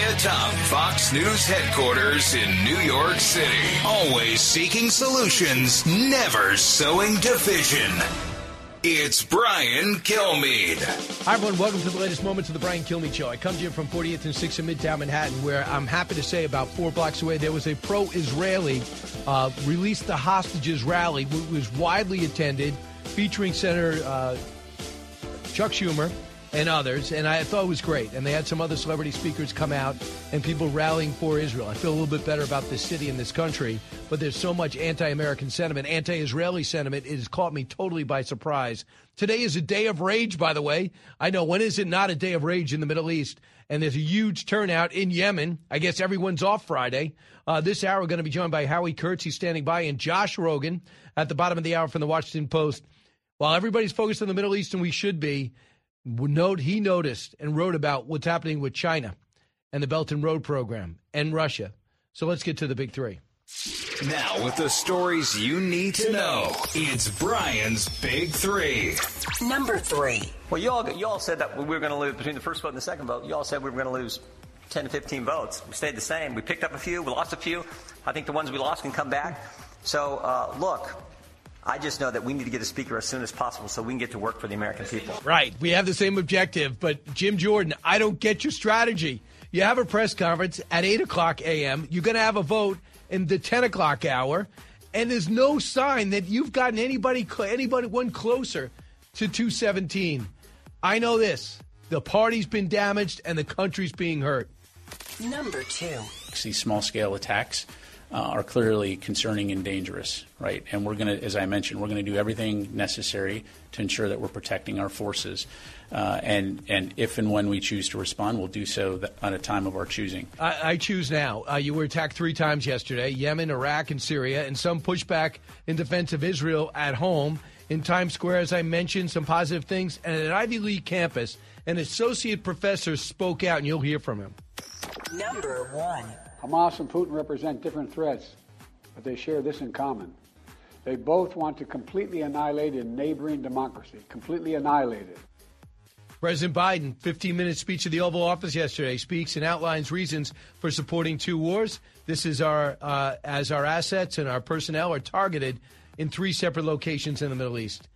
Atop Fox News headquarters in New York City, always seeking solutions, never sowing division. It's Brian Kilmeade. Hi, everyone. Welcome to the latest moments of the Brian Kilmeade Show. I come to you from 40th and 6th in Midtown Manhattan, where I'm happy to say about four blocks away, there was a pro Israeli uh, release the hostages rally, which was widely attended, featuring Senator uh, Chuck Schumer and others, and I thought it was great. And they had some other celebrity speakers come out and people rallying for Israel. I feel a little bit better about this city and this country, but there's so much anti American sentiment, anti Israeli sentiment. It has caught me totally by surprise. Today is a day of rage, by the way. I know, when is it not a day of rage in the Middle East? And there's a huge turnout in Yemen. I guess everyone's off Friday. Uh, this hour, we're going to be joined by Howie Kurtz. He's standing by, and Josh Rogin at the bottom of the hour from the Washington Post. While everybody's focused on the Middle East, and we should be, note he noticed and wrote about what's happening with China and the Belt and Road program and Russia. So let's get to the big three. Now, with the stories you need to know, it's Brian's Big Three. Number three. Well, you all, you all said that we were going to lose between the first vote and the second vote. You all said we were going to lose 10 to 15 votes. We stayed the same. We picked up a few. We lost a few. I think the ones we lost can come back. So, uh, look, I just know that we need to get a speaker as soon as possible so we can get to work for the American people. Right. We have the same objective. But, Jim Jordan, I don't get your strategy. You have a press conference at 8 o'clock a.m., you're going to have a vote in the 10 o'clock hour, and there's no sign that you've gotten anybody, anybody one closer to 217. I know this the party's been damaged and the country's being hurt. Number two. These small scale attacks uh, are clearly concerning and dangerous, right? And we're going to, as I mentioned, we're going to do everything necessary to ensure that we're protecting our forces. Uh, and and if and when we choose to respond, we'll do so th- at a time of our choosing. I, I choose now. Uh, you were attacked three times yesterday: Yemen, Iraq, and Syria, and some pushback in defense of Israel at home in Times Square, as I mentioned, some positive things. And at an Ivy League campus, an associate professor spoke out, and you'll hear from him. Number one. Hamas and Putin represent different threats, but they share this in common. They both want to completely annihilate a neighboring democracy, completely annihilate it. President Biden, 15 minute speech at the Oval Office yesterday, speaks and outlines reasons for supporting two wars. This is our, uh, as our assets and our personnel are targeted in three separate locations in the Middle East.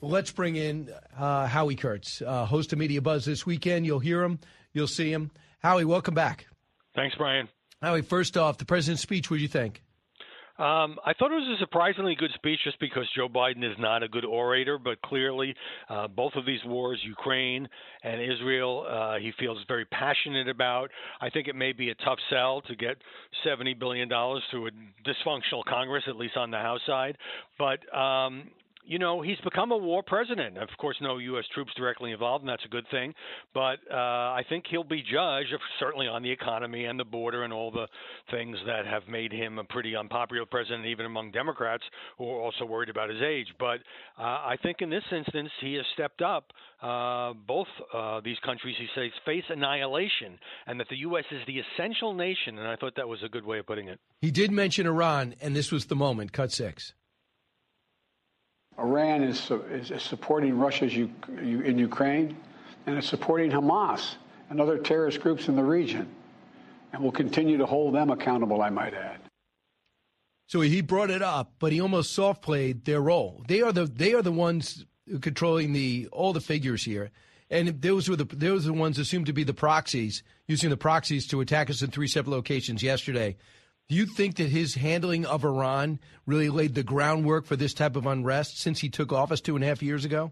Well, let's bring in uh, Howie Kurtz, uh, host of Media Buzz this weekend. You'll hear him, you'll see him. Howie, welcome back. Thanks, Brian. Howie, first off, the president's speech, what do you think? Um, I thought it was a surprisingly good speech just because Joe Biden is not a good orator, but clearly uh, both of these wars, Ukraine and Israel, uh, he feels very passionate about. I think it may be a tough sell to get $70 billion through a dysfunctional Congress, at least on the House side. But um, you know, he's become a war president. Of course, no U.S. troops directly involved, and that's a good thing. But uh, I think he'll be judged, certainly on the economy and the border and all the things that have made him a pretty unpopular president, even among Democrats who are also worried about his age. But uh, I think in this instance, he has stepped up. Uh, both uh, these countries, he says, face annihilation, and that the U.S. is the essential nation. And I thought that was a good way of putting it. He did mention Iran, and this was the moment. Cut six. Iran is, is supporting Russia's U, in Ukraine and it's supporting Hamas and other terrorist groups in the region and we'll continue to hold them accountable, I might add. So he brought it up, but he almost soft played their role. They are the they are the ones controlling the all the figures here, and those were the those are the ones assumed to be the proxies, using the proxies to attack us in three separate locations yesterday. Do you think that his handling of Iran really laid the groundwork for this type of unrest since he took office two and a half years ago?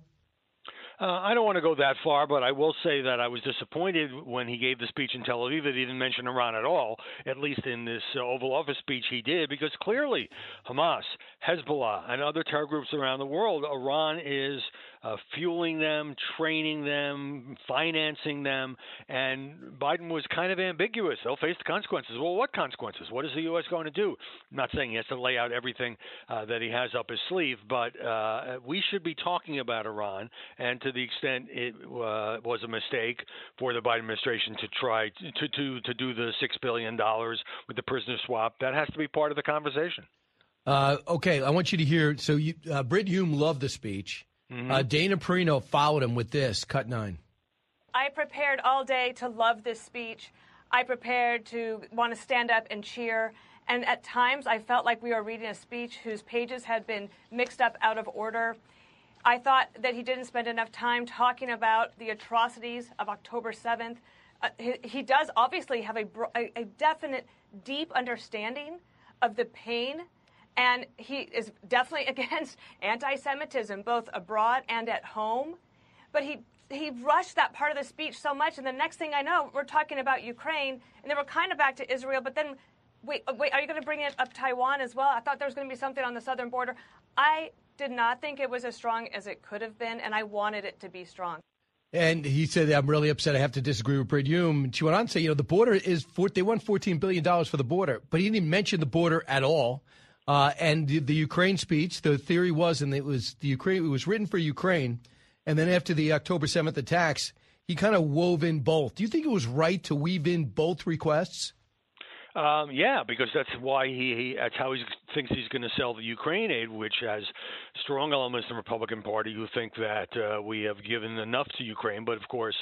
Uh, I don't want to go that far, but I will say that I was disappointed when he gave the speech in Tel Aviv that he didn't mention Iran at all, at least in this uh, Oval Office speech he did, because clearly Hamas, Hezbollah, and other terror groups around the world, Iran is uh, fueling them, training them, financing them, and Biden was kind of ambiguous. They'll face the consequences. Well, what consequences? What is the U.S. going to do? I'm not saying he has to lay out everything uh, that he has up his sleeve, but uh, we should be talking about Iran and to the extent it uh, was a mistake for the Biden administration to try to to to do the six billion dollars with the prisoner swap. That has to be part of the conversation. Uh, okay, I want you to hear. So, you, uh, Brit Hume loved the speech. Mm-hmm. Uh, Dana Perino followed him with this. Cut nine. I prepared all day to love this speech. I prepared to want to stand up and cheer. And at times, I felt like we were reading a speech whose pages had been mixed up out of order. I thought that he didn't spend enough time talking about the atrocities of October 7th. Uh, he, he, does obviously have a, a, a definite, deep understanding of the pain, and he is definitely against anti Semitism, both abroad and at home. But he he rushed that part of the speech so much, and the next thing I know, we're talking about Ukraine, and then we're kind of back to Israel. But then, wait, oh, wait, are you going to bring it up Taiwan as well? I thought there was going to be something on the southern border. I did not think it was as strong as it could have been, and I wanted it to be strong. And he said, I'm really upset. I have to disagree with Brit Hume. She went on to say, you know, the border is, for, they won $14 billion for the border, but he didn't even mention the border at all. Uh, and the, the, Ukraine speech, the theory was, and it was the Ukraine, it was written for Ukraine. And then after the October 7th attacks, he kind of wove in both. Do you think it was right to weave in both requests? Um, yeah, because that's why he, he that's how he thinks he's going to sell the Ukraine aid, which has strong elements in the Republican Party who think that uh, we have given enough to Ukraine. But of course,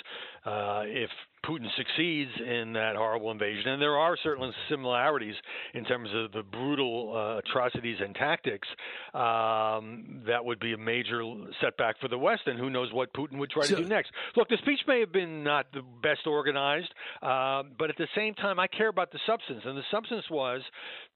uh, if Putin succeeds in that horrible invasion, and there are certain similarities in terms of the brutal uh, atrocities and tactics, um, that would be a major setback for the West. And who knows what Putin would try so, to do next? Look, the speech may have been not the best organized, uh, but at the same time, I care about the substance, and the substance was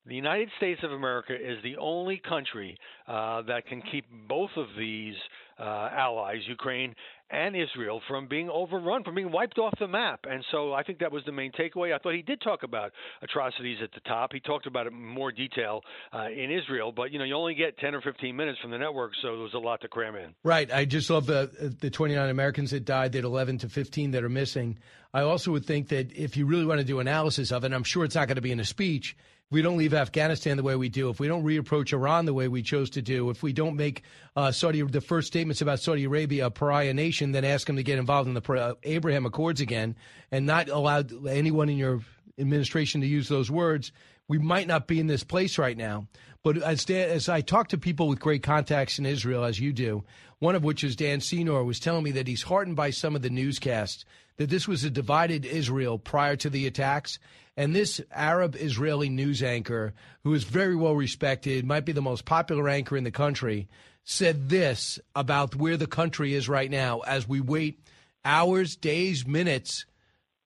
the United States of America is the only country uh, that can keep both of these uh, allies, Ukraine and Israel from being overrun, from being wiped off the map. And so I think that was the main takeaway. I thought he did talk about atrocities at the top. He talked about it in more detail uh, in Israel, but you know you only get 10 or 15 minutes from the network, so there was a lot to cram in. Right. I just love the the 29 Americans that died. That 11 to 15 that are missing. I also would think that if you really want to do analysis of it, and I'm sure it's not going to be in a speech we don't leave Afghanistan the way we do, if we don't reapproach Iran the way we chose to do, if we don't make uh, Saudi the first statements about Saudi Arabia a pariah nation, then ask them to get involved in the Abraham Accords again, and not allow anyone in your administration to use those words, we might not be in this place right now. But as, Dan, as I talk to people with great contacts in Israel, as you do, one of which is Dan Senor, was telling me that he's heartened by some of the newscasts that this was a divided Israel prior to the attacks. And this Arab Israeli news anchor, who is very well respected, might be the most popular anchor in the country, said this about where the country is right now as we wait hours, days, minutes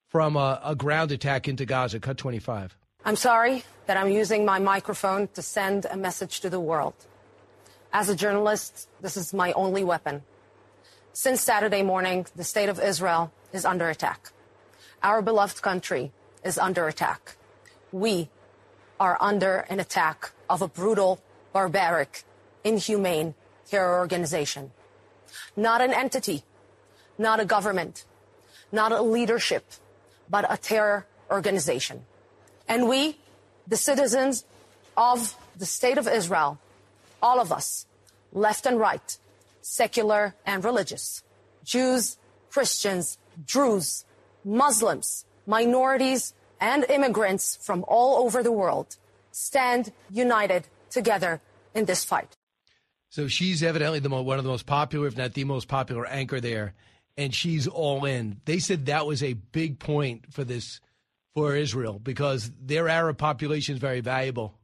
from a, a ground attack into Gaza. Cut 25. I'm sorry that I'm using my microphone to send a message to the world. As a journalist, this is my only weapon. Since Saturday morning, the state of Israel is under attack. Our beloved country is under attack. We are under an attack of a brutal, barbaric, inhumane terror organization. Not an entity, not a government, not a leadership, but a terror organization. And we, the citizens of the state of Israel, all of us, left and right, secular and religious, Jews, Christians, Druze, Muslims, minorities, and immigrants from all over the world stand united together in this fight. So she's evidently the mo- one of the most popular, if not the most popular anchor there, and she's all in. They said that was a big point for this for Israel because their Arab population is very valuable.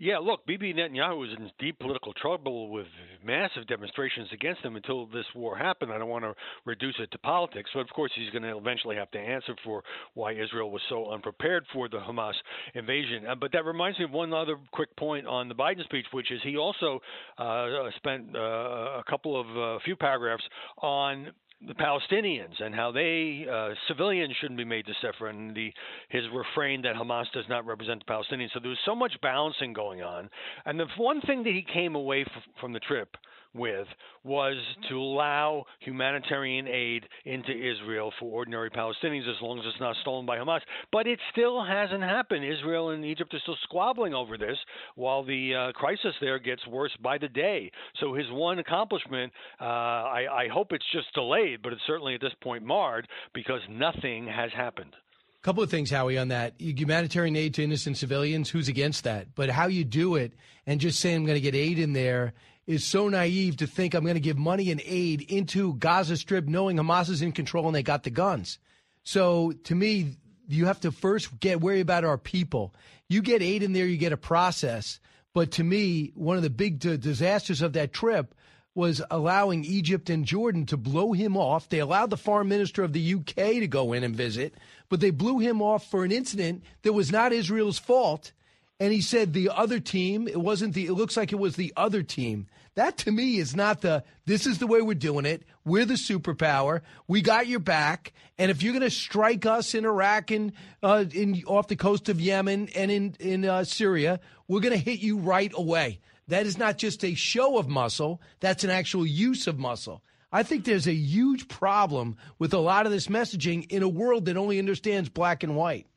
Yeah, look, Bibi Netanyahu was in deep political trouble with massive demonstrations against him until this war happened. I don't want to reduce it to politics, but of course he's going to eventually have to answer for why Israel was so unprepared for the Hamas invasion. Uh, but that reminds me of one other quick point on the Biden speech, which is he also uh, spent uh, a couple of a uh, few paragraphs on the Palestinians and how they uh, civilians shouldn't be made to suffer, and the his refrain that Hamas does not represent the Palestinians. So there was so much balancing going on, and the one thing that he came away f- from the trip with was to allow humanitarian aid into Israel for ordinary Palestinians as long as it's not stolen by Hamas. But it still hasn't happened. Israel and Egypt are still squabbling over this while the uh, crisis there gets worse by the day. So his one accomplishment, uh, I, I hope it's just delayed, but it's certainly at this point marred because nothing has happened. A couple of things, Howie, on that. Humanitarian aid to innocent civilians, who's against that? But how you do it and just saying I'm going to get aid in there is so naive to think I'm going to give money and aid into Gaza Strip knowing Hamas is in control and they got the guns. So to me, you have to first get worry about our people. You get aid in there, you get a process. But to me, one of the big d- disasters of that trip was allowing Egypt and Jordan to blow him off. They allowed the foreign minister of the UK to go in and visit, but they blew him off for an incident that was not Israel's fault. And he said the other team, it wasn't the, it looks like it was the other team that to me is not the, this is the way we're doing it. We're the superpower. We got your back. And if you're going to strike us in Iraq and uh, in, off the coast of Yemen and in, in uh, Syria, we're going to hit you right away. That is not just a show of muscle, that's an actual use of muscle. I think there's a huge problem with a lot of this messaging in a world that only understands black and white.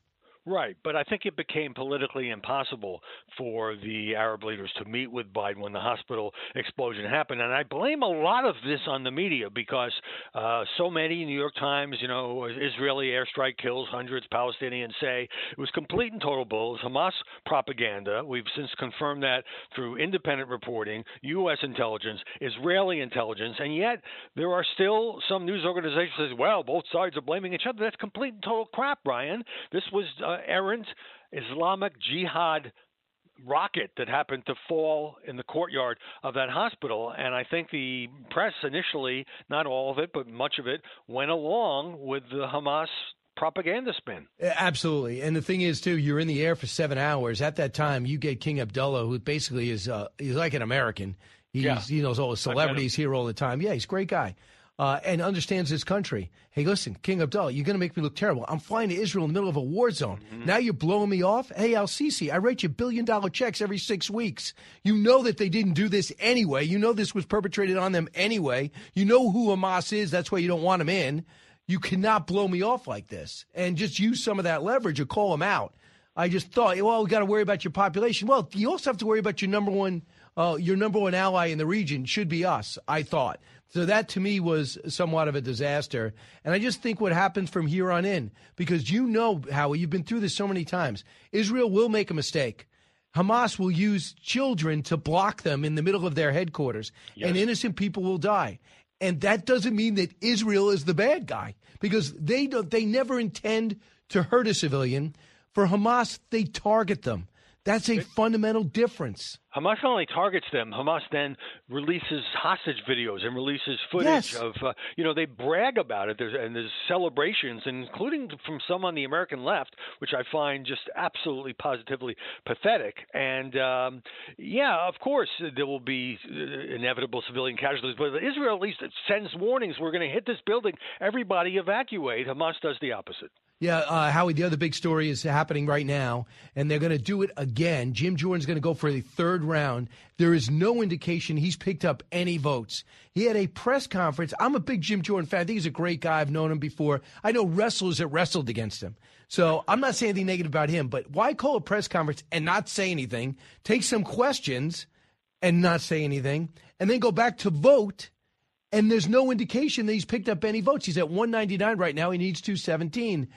Right, but I think it became politically impossible for the Arab leaders to meet with Biden when the hospital explosion happened, and I blame a lot of this on the media because uh, so many New York Times, you know, Israeli airstrike kills hundreds, Palestinians say it was complete and total bull. Hamas propaganda. We've since confirmed that through independent reporting, U.S. intelligence, Israeli intelligence, and yet there are still some news organizations that well, both sides are blaming each other. That's complete and total crap, Brian. This was. Uh, uh, errant Islamic Jihad rocket that happened to fall in the courtyard of that hospital. And I think the press initially, not all of it, but much of it, went along with the Hamas propaganda spin. Absolutely. And the thing is, too, you're in the air for seven hours. At that time, you get King Abdullah, who basically is uh, he's like an American. He's, yeah. He knows all the celebrities here all the time. Yeah, he's a great guy. Uh, and understands this country. Hey, listen, King Abdullah, you're going to make me look terrible. I'm flying to Israel in the middle of a war zone. Mm-hmm. Now you're blowing me off. Hey, Al Sisi, I write you billion dollar checks every six weeks. You know that they didn't do this anyway. You know this was perpetrated on them anyway. You know who Hamas is. That's why you don't want him in. You cannot blow me off like this and just use some of that leverage or call him out. I just thought, well, we got to worry about your population. Well, you also have to worry about your number one, uh, your number one ally in the region should be us. I thought so. That to me was somewhat of a disaster, and I just think what happens from here on in, because you know, Howie, you've been through this so many times. Israel will make a mistake. Hamas will use children to block them in the middle of their headquarters, and innocent people will die. And that doesn't mean that Israel is the bad guy because they don't, they never intend to hurt a civilian. For Hamas, they target them. That's a fundamental difference. Hamas not only targets them, Hamas then releases hostage videos and releases footage Yes. of, uh, you know, they brag about it. There's, and there's celebrations, including from some on the American left, which I find just absolutely positively pathetic. And um, yeah, of course, there will be uh, inevitable civilian casualties, but Israel at least sends warnings we're going to hit this building, everybody evacuate. Hamas does the opposite. Yeah, uh, Howie, the other big story is happening right now, and they're going to do it again. Jim Jordan's going to go for the third round. There is no indication he's picked up any votes. He had a press conference. I'm a big Jim Jordan fan. I think he's a great guy. I've known him before. I know wrestlers that wrestled against him. So I'm not saying anything negative about him, but why call a press conference and not say anything, take some questions and not say anything, and then go back to vote? And there's no indication that he's picked up any votes. He's at 199 right now. He needs 217.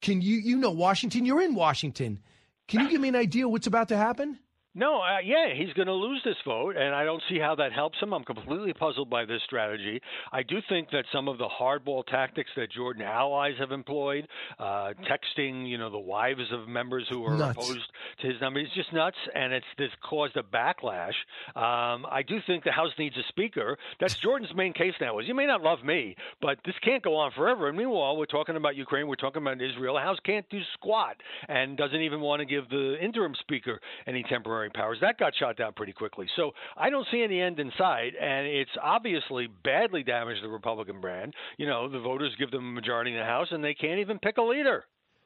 Can you you know Washington? You're in Washington. Can you give me an idea what's about to happen? No, uh, yeah, he's going to lose this vote, and I don't see how that helps him. I'm completely puzzled by this strategy. I do think that some of the hardball tactics that Jordan allies have employed, uh, texting, you know, the wives of members who are Nuts. opposed to his number, is just nuts, and it's this caused a backlash. Um, I do think the House needs a speaker. That's Jordan's main case now. Is you may not love me, but this can't go on forever. And meanwhile, we're talking about Ukraine, we're talking about Israel. The House can't do squat, and doesn't even want to give the interim speaker any temporary powers. That got shot down pretty quickly. So I don't see any end in sight, and it's obviously badly damaged the Republican brand. You know, the voters give them a majority in the House, and they can't even pick a leader.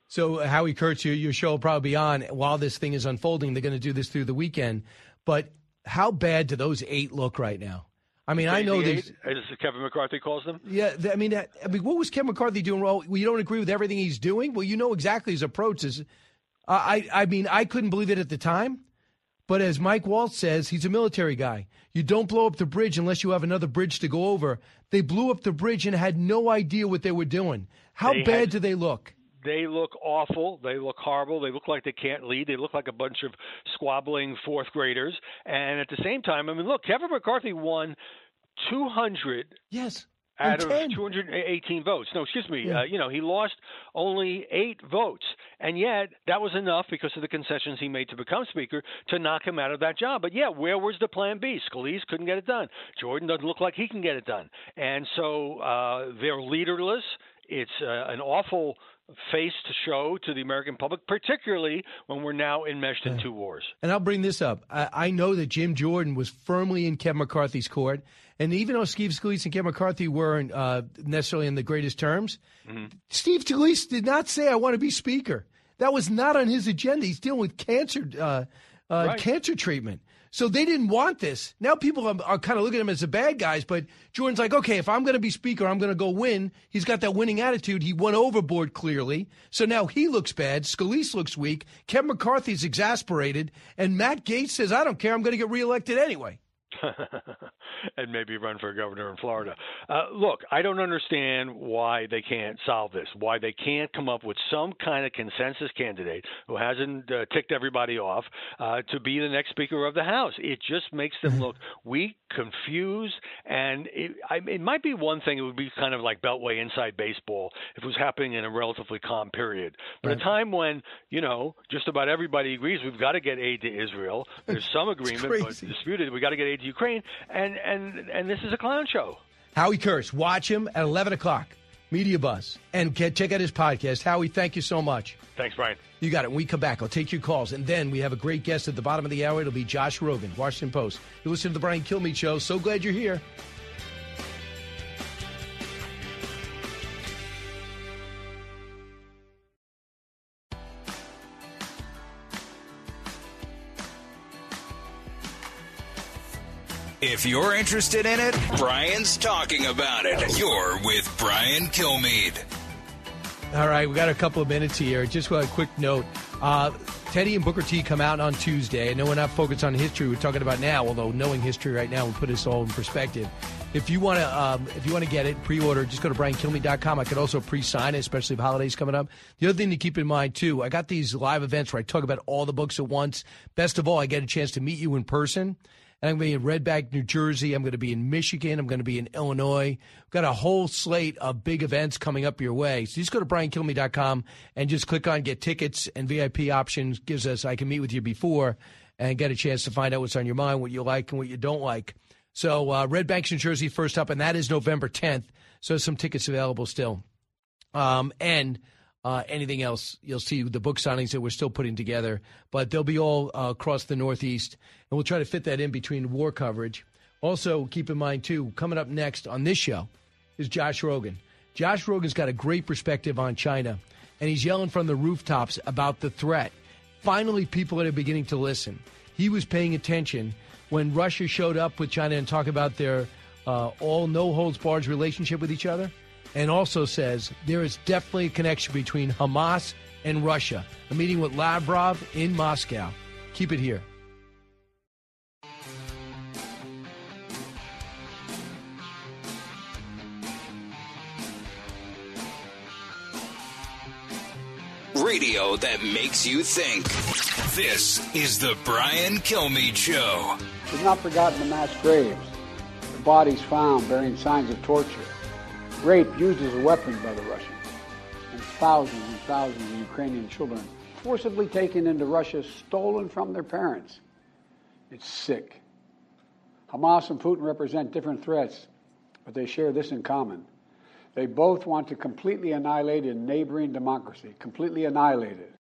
So Howie Kurtz, your, your show will probably be on while this thing is unfolding. They're going to do this through the weekend. But how bad do those eight look right now? I mean, I know eight, as Kevin McCarthy calls them. Yeah, I mean, that- I mean, what was Kevin McCarthy doing wrong? Well, you don't agree with everything he's doing. Well, you know exactly his approach is. I, I, I mean, I couldn't believe it at the time, but as Mike Waltz says, he's a military guy. You don't blow up the bridge unless you have another bridge to go over. They blew up the bridge and had no idea what they were doing. How They bad had- do they look? They look awful. They look horrible. They look like they can't lead. They look like a bunch of squabbling fourth graders. And at the same time, I mean, look, Kevin McCarthy won 200 Yes. Out of 218 votes. No, excuse me. Yeah. Uh, you know, he lost only eight votes, and yet that was enough because of the concessions he made to become speaker to knock him out of that job. But yeah, where was the plan B? Scalise couldn't get it done. Jordan doesn't look like he can get it done, and so uh, they're leaderless. It's uh, an awful face to show to the American public, particularly when we're now enmeshed in two wars. And I'll bring this up. I, I know that Jim Jordan was firmly in Kevin McCarthy's court. And even though Steve Scalise and Kevin McCarthy weren't uh, necessarily in the greatest terms, Steve Scalise did not say, I want to be speaker. That was not on his agenda. He's dealing with cancer, uh, uh, Right. cancer treatment. So they didn't want this. Now people are, are kind of looking at him as the bad guys, but Jordan's like, okay, if I'm going to be speaker, I'm going to go win. He's got that winning attitude. He went overboard clearly. So now he looks bad. Scalise looks weak. Kevin McCarthy's exasperated. And Matt Gaetz says, I don't care. I'm going to get reelected anyway. and maybe run for governor in Florida. Uh, look, I don't understand why they can't solve this. Why they can't come up with some kind of consensus candidate who hasn't uh, ticked everybody off uh, to be the next Speaker of the House. It just makes them look weak, confused, and it, I, it might be one thing. It would be kind of like Beltway inside baseball if it was happening in a relatively calm period. But a time when you know just about everybody agrees we've got to get aid to Israel. There's some agreement, but disputed. We got to get aid to Ukraine, and and and this is a clown show. Howie Kurtz, watch him at 11 o'clock, Media Buzz, and get, check out his podcast. Howie, thank you so much. Thanks, Brian. You got it. When we come back, I'll take your calls. And then we have a great guest at the bottom of the hour. It'll be Josh Rogin, Washington Post. You listen to the Brian Kilmeade Show. So glad you're here. If you're interested in it, Brian's talking about it. You're with Brian Kilmeade. All right, we got a couple of minutes here. Just a quick note. Uh, Teddy and Booker T come out on Tuesday. I know we're not focused on history. We're talking about now, although knowing history right now will put us all in perspective. If you want to, um, if you want to get it pre-order, just go to briankilmeade.com. I could also pre-sign it, especially if holidays coming up. The other thing to keep in mind too, I got these live events where I talk about all the books at once. Best of all, I get a chance to meet you in person. And I'm going to be in Red Bank, New Jersey. I'm going to be in Michigan. I'm going to be in Illinois. We've got a whole slate of big events coming up your way. So just go to briankilmeade.com and just click on get tickets and VIP options. Gives us, I can meet with you before and get a chance to find out what's on your mind, what you like and what you don't like. So uh, Red Bank, New Jersey, first up, and that is November 10th. So some tickets available still. Um, and uh, anything else, you'll see the book signings that we're still putting together, but they'll be all uh, across the Northeast, and we'll try to fit that in between war coverage. Also, keep in mind, too, coming up next on this show is Josh Rogin. Josh Rogin's got a great perspective on China, and he's yelling from the rooftops about the threat. Finally, people are beginning to listen. He was paying attention when Russia showed up with China and talked about their uh, all no holds barred relationship with each other and also says there is definitely a connection between Hamas and Russia. A meeting with Lavrov in Moscow. Keep it here. Radio that makes you think. This is the Brian Kilmeade Show. We've not forgotten the mass graves, the bodies found bearing signs of torture, rape used as a weapon by the Russians, and thousands and thousands of Ukrainian children forcibly taken into Russia, stolen from their parents. It's sick. Hamas and Putin represent different threats, but they share this in common. They both want to completely annihilate a neighboring democracy, completely annihilate it.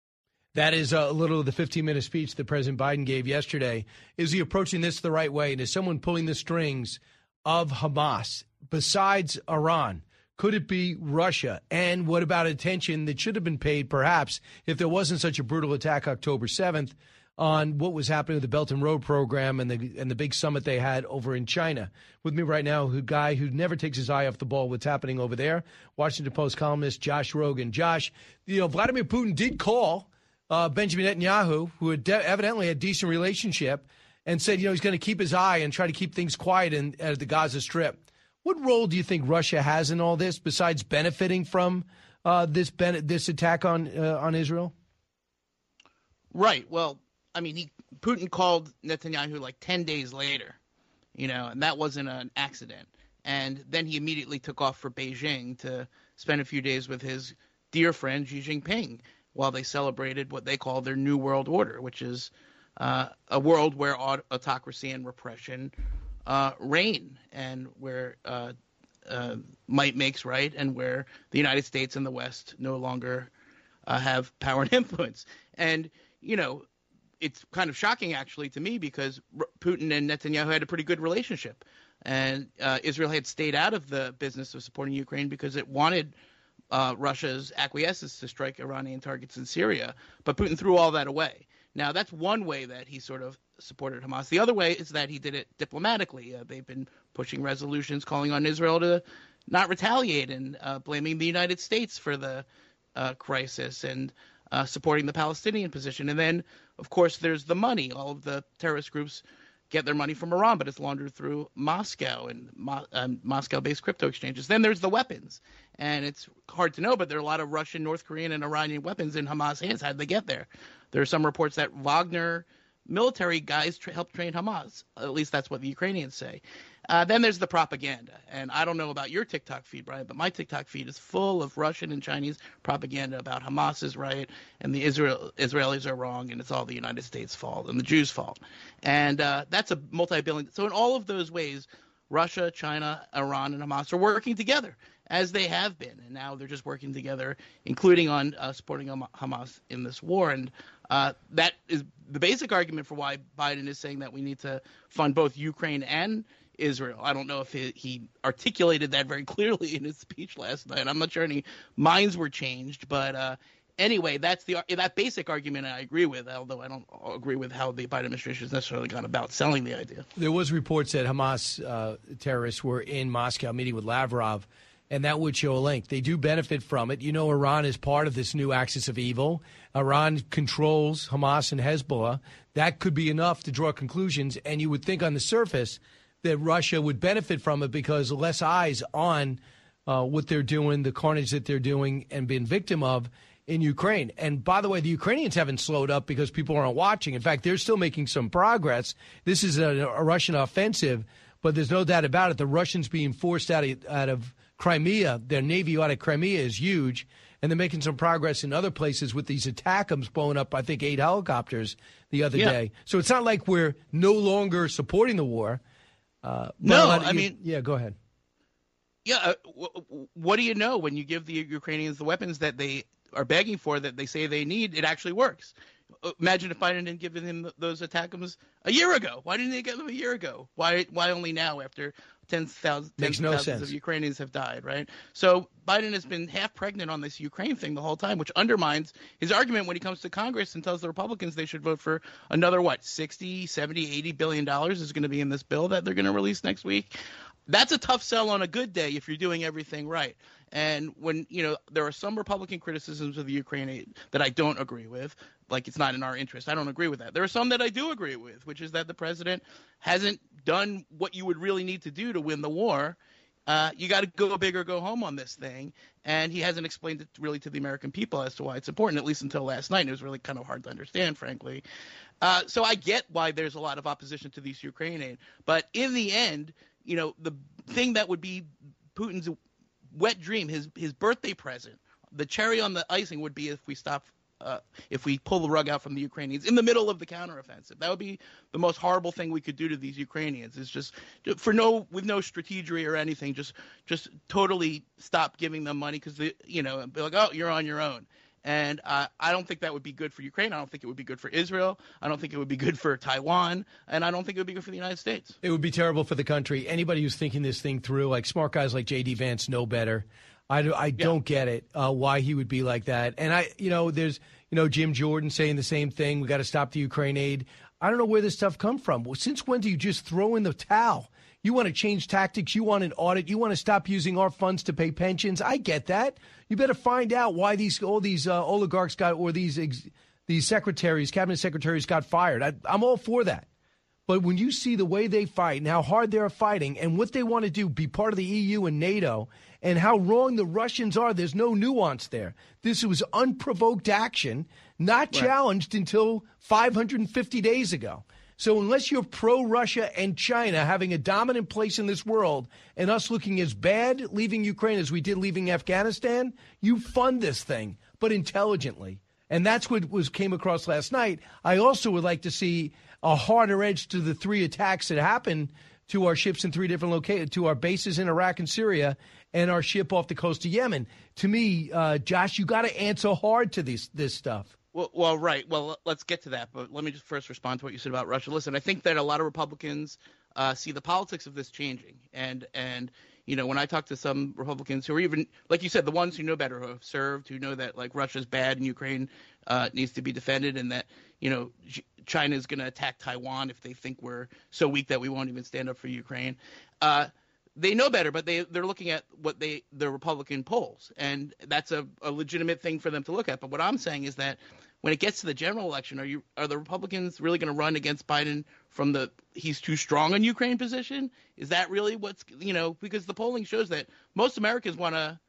That is a little of the 15 minute speech that President Biden gave yesterday. Is he approaching this the right way? And is someone pulling the strings of Hamas besides Iran? Could it be Russia? And what about attention that should have been paid, perhaps, if there wasn't such a brutal attack October 7th on what was happening with the Belt and Road program and the and the big summit they had over in China? With me right now, a guy who never takes his eye off the ball, what's happening over there, Washington Post columnist Josh Rogin. Josh, you know, Vladimir Putin did call uh, Benjamin Netanyahu, who had de- evidently had a decent relationship, and said, you know, he's going to keep his eye and try to keep things quiet in, at the Gaza Strip. What role do you think Russia has in all this, besides benefiting from uh, this ben- this attack on uh, on Israel? Right. Well, I mean, he Putin called Netanyahu like ten days later, you know, and that wasn't an accident. And then he immediately took off for Beijing to spend a few days with his dear friend Xi Jinping while they celebrated what they call their New World Order, which is uh, a world where autocracy and repression uh, reign and where uh, uh, might makes right and where the United States and the West no longer uh, have power and influence. And, you know, it's kind of shocking actually to me because Putin and Netanyahu had a pretty good relationship. And uh, Israel had stayed out of the business of supporting Ukraine because it wanted uh, Russia's acquiescence to strike Iranian targets in Syria. But Putin threw all that away. Now, that's one way that he sort of supported Hamas. The other way is that he did it diplomatically. Uh, they've been pushing resolutions calling on Israel to not retaliate and uh, blaming the United States for the uh, crisis and uh, supporting the Palestinian position. And then, of course, there's the money. All of the terrorist groups get their money from Iran, but it's laundered through Moscow and Mo- um, Moscow-based crypto exchanges. Then there's the weapons, and it's hard to know, but there are a lot of Russian, North Korean, and Iranian weapons in Hamas hands. How did they get there? There are some reports that Wagner military guys tra- help train Hamas. At least that's what the Ukrainians say. Uh, then there's the propaganda, and I don't know about your TikTok feed, Brian, but my TikTok feed is full of Russian and Chinese propaganda about Hamas is right and the Israel Israelis are wrong, and it's all the United States' fault and the Jews' fault, and uh, that's a multi-billion. So in all of those ways, Russia, China, Iran, and Hamas are working together as they have been, and now they're just working together, including on uh, supporting Hamas in this war. And uh, that is the basic argument for why Biden is saying that we need to fund both Ukraine and Israel. I don't know if he, he, articulated that very clearly in his speech last night. I'm not sure any minds were changed, but uh, anyway, that's the that basic argument I agree with, although I don't agree with how the Biden administration has necessarily gone about selling the idea. There was reports that Hamas uh, terrorists were in Moscow meeting with Lavrov, and that would show a link. They do benefit from it. You know, Iran is part of this new axis of evil. Iran controls Hamas and Hezbollah. That could be enough to draw conclusions, and you would think on the surface that Russia would benefit from it because less eyes on uh, what they're doing, the carnage that they're doing, and being victim of in Ukraine. And by the way, the Ukrainians haven't slowed up because people aren't watching. In fact, they're still making some progress. This is a, a Russian offensive, but there's no doubt about it. The Russians being forced out of, out of Crimea, their navy out of Crimea is huge. And they're making some progress in other places with these ATACMS blowing up, I think, eight helicopters the other Yeah. day. So it's not like we're no longer supporting the war. Uh, No, but I you- mean- yeah, go ahead. Yeah, uh, w- w- what do you know when you give the Ukrainians the weapons that they are begging for, that they say they need? It actually works. Uh, Imagine if Biden didn't give them those ATACMS a year ago. Why didn't they get them a year ago? Why why only now after tens of thousands, tens no thousands sense. of Ukrainians have died, right? So Biden has been half pregnant on this Ukraine thing the whole time, which undermines his argument when he comes to Congress and tells the Republicans they should vote for another what 60, 70, 80 billion dollars is going to be in this bill that they're going to release next week. That's a tough sell on a good day if you're doing everything right. And when you know there are some Republican criticisms of the Ukraine aid that I don't agree with, like it's not in our interest. I don't agree with that. There are some that I do agree with, which is that the president hasn't done what you would really need to do to win the war. Uh, you got to go big or go home on this thing, and he hasn't explained it really to the American people as to why it's important, at least until last night. It was really kind of hard to understand, frankly. Uh, so I get why there's a lot of opposition to these Ukraine aid, but in the end, you know, the thing that would be Putin's wet dream, his his birthday present, the cherry on the icing would be if we stop, uh, if we pull the rug out from the Ukrainians in the middle of the counteroffensive. That would be the most horrible thing we could do to these Ukrainians. Is just for no with no strategy or anything, just just totally stop giving them money because you know, be like, oh, you're on your own. And uh, I don't think that would be good for Ukraine. I don't think it would be good for Israel. I don't think it would be good for Taiwan, and I don't think it would be good for the United States. It would be terrible for the country. Anybody who's thinking this thing through, like smart guys like J.D. Vance, know better. I, do, I don't get it uh, why he would be like that. And I, you know, there's, you know, Jim Jordan saying the same thing. We got to stop the Ukraine aid. I don't know where this stuff come from. Well, since when do you just throw in the towel? You want to change tactics. You want an audit. You want to stop using our funds to pay pensions. I get that. You better find out why these all these uh, oligarchs got or these ex, these secretaries, cabinet secretaries got fired. I, I'm all for that. But when you see the way they fight and how hard they're fighting and what they want to do, be part of the EU and NATO, and how wrong the Russians are, there's no nuance there. This was unprovoked action, not challenged until 550 days ago. So unless you're pro Russia and China having a dominant place in this world and us looking as bad leaving Ukraine as we did leaving Afghanistan, you fund this thing, but intelligently. And that's what was came across last night. I also would like to see a harder edge to the three attacks that happened to our ships in three different locations, to our bases in Iraq and Syria, and our ship off the coast of Yemen. To me, uh, Josh, you got to answer hard to this this stuff. Well, well, right. Well, let's get to that. But let me just first respond to what you said about Russia. Listen, I think that a lot of Republicans uh, see the politics of this changing, and and you know when I talk to some Republicans who are even like you said, the ones who know better, who have served, who know that like Russia's bad and Ukraine uh, needs to be defended, and that you know China is going to attack Taiwan if they think we're so weak that we won't even stand up for Ukraine. Uh, they know better, but they they're looking at what they the Republican polls, and that's a, a legitimate thing for them to look at. But what I'm saying is that when it gets to the general election, are you are the Republicans really going to run against Biden from the he's too strong on Ukraine position? Is that really what's you know because the polling shows that most Americans want to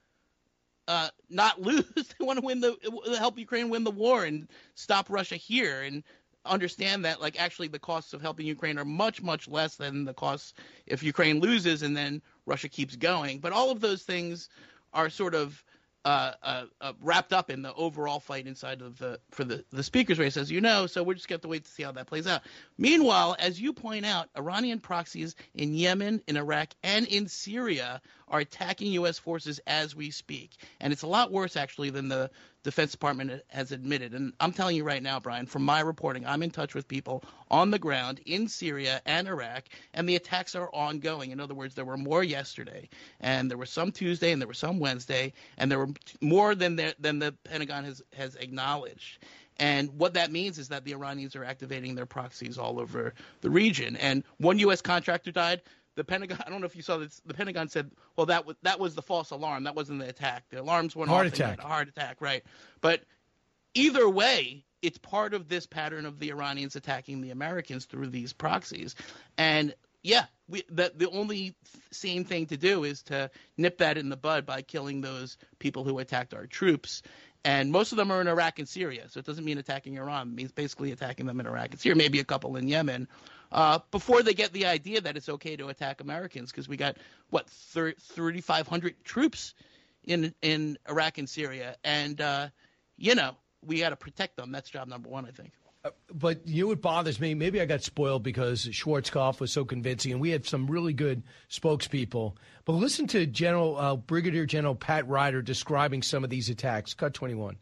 uh, not lose. they want to win the help Ukraine win the war and stop Russia here and understand that like actually the costs of helping Ukraine are much much less than the costs if Ukraine loses and then Russia keeps going. But all of those things are sort of uh, uh, uh, wrapped up in the overall fight inside of the for the the speakers race, as you know. So we're just going to wait to see how that plays out. Meanwhile, as you point out, Iranian proxies in Yemen, in Iraq, and in Syria are attacking U.S. forces as we speak. And it's a lot worse, actually, than the Defense Department has admitted. And I'm telling you right now, Brian, from my reporting, I'm in touch with people on the ground in Syria and Iraq, and the attacks are ongoing. In other words, there were more yesterday, and there were some Tuesday, and there were some Wednesday, and there were more than the, than the Pentagon has, has acknowledged. And what that means is that the Iranians are activating their proxies all over the region. And one U.S. contractor died. The Pentagon, I don't know if you saw this, the Pentagon said, well, that was, that was the false alarm. That wasn't the attack. The alarms went heart off. Attack. A heart attack, right. But either way, it's part of this pattern of the Iranians attacking the Americans through these proxies. And yeah, we, the, the only sane thing to do is to nip that in the bud by killing those people who attacked our troops and most of them are in Iraq and Syria. So it doesn't mean attacking Iran. It means basically attacking them in Iraq and Syria, maybe a couple in Yemen, uh, before they get the idea that it's okay to attack Americans because we got what 3,500 troops in in Iraq and Syria, and uh, you know we got to protect them. That's job number one, I think. Uh, but you know what bothers me? Maybe I got spoiled because Schwarzkopf was so convincing, and we had some really good spokespeople. But listen to General uh, Brigadier General Pat Ryder describing some of these attacks. Cut twenty one.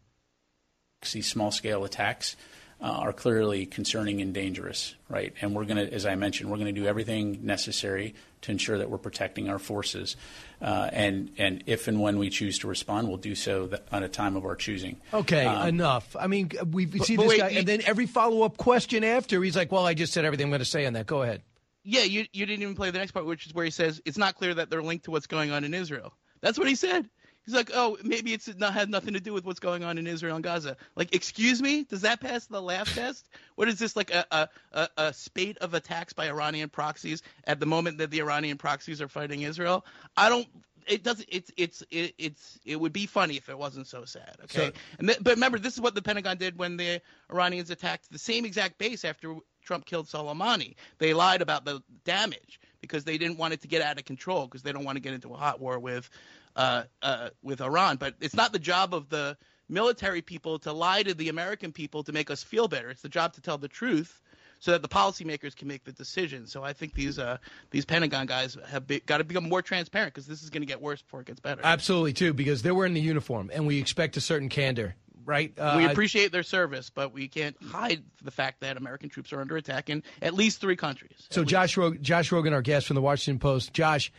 These small scale attacks uh, are clearly concerning and dangerous, right? And we're going to, as I mentioned, we're going to do everything necessary to ensure that we're protecting our forces. Uh, and and if and when we choose to respond, we'll do so on a time of our choosing. Okay, um, enough. I mean, we see this wait, guy, you, and then every follow up question after, he's like, "Well, I just said everything I'm going to say on that. Go ahead." Yeah, you you didn't even play the next part, which is where he says it's not clear that they're linked to what's going on in Israel. That's what he said. He's like, oh, maybe it's not had nothing to do with what's going on in Israel and Gaza. Like, excuse me, does that pass the laugh test? What is this like a, a, a spate of attacks by Iranian proxies at the moment that the Iranian proxies are fighting Israel? I don't. It doesn't. It's it's it, it's it would be funny if it wasn't so sad. Okay. So, and th- but remember, this is what the Pentagon did when the Iranians attacked the same exact base after Trump killed Soleimani. They lied about the damage because they didn't want it to get out of control because they don't want to get into a hot war with uh, uh, with Iran. But it's not the job of the military people to lie to the American people to make us feel better. It's the job to tell the truth so that the policymakers can make the decision. So I think these uh, these Pentagon guys have be, got to become more transparent because this is going to get worse before it gets better. Absolutely, too, because they're wearing the uniform, and we expect a certain candor. Right. Uh, we appreciate their service, but we can't hide the fact that American troops are under attack in at least three countries. So Josh, Rog- Josh Rogin, our guest from the Washington Post, Josh,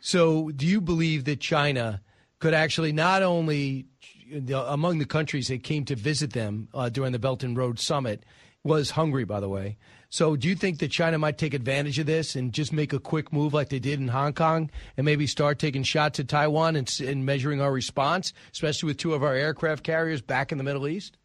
so, do you believe that China could actually not only among the countries that came to visit them uh, during the Belt and Road Summit was Hungary, by the way. So, do you think that China might take advantage of this and just make a quick move like they did in Hong Kong and maybe start taking shots at Taiwan and, and measuring our response, especially with two of our aircraft carriers back in the Middle East?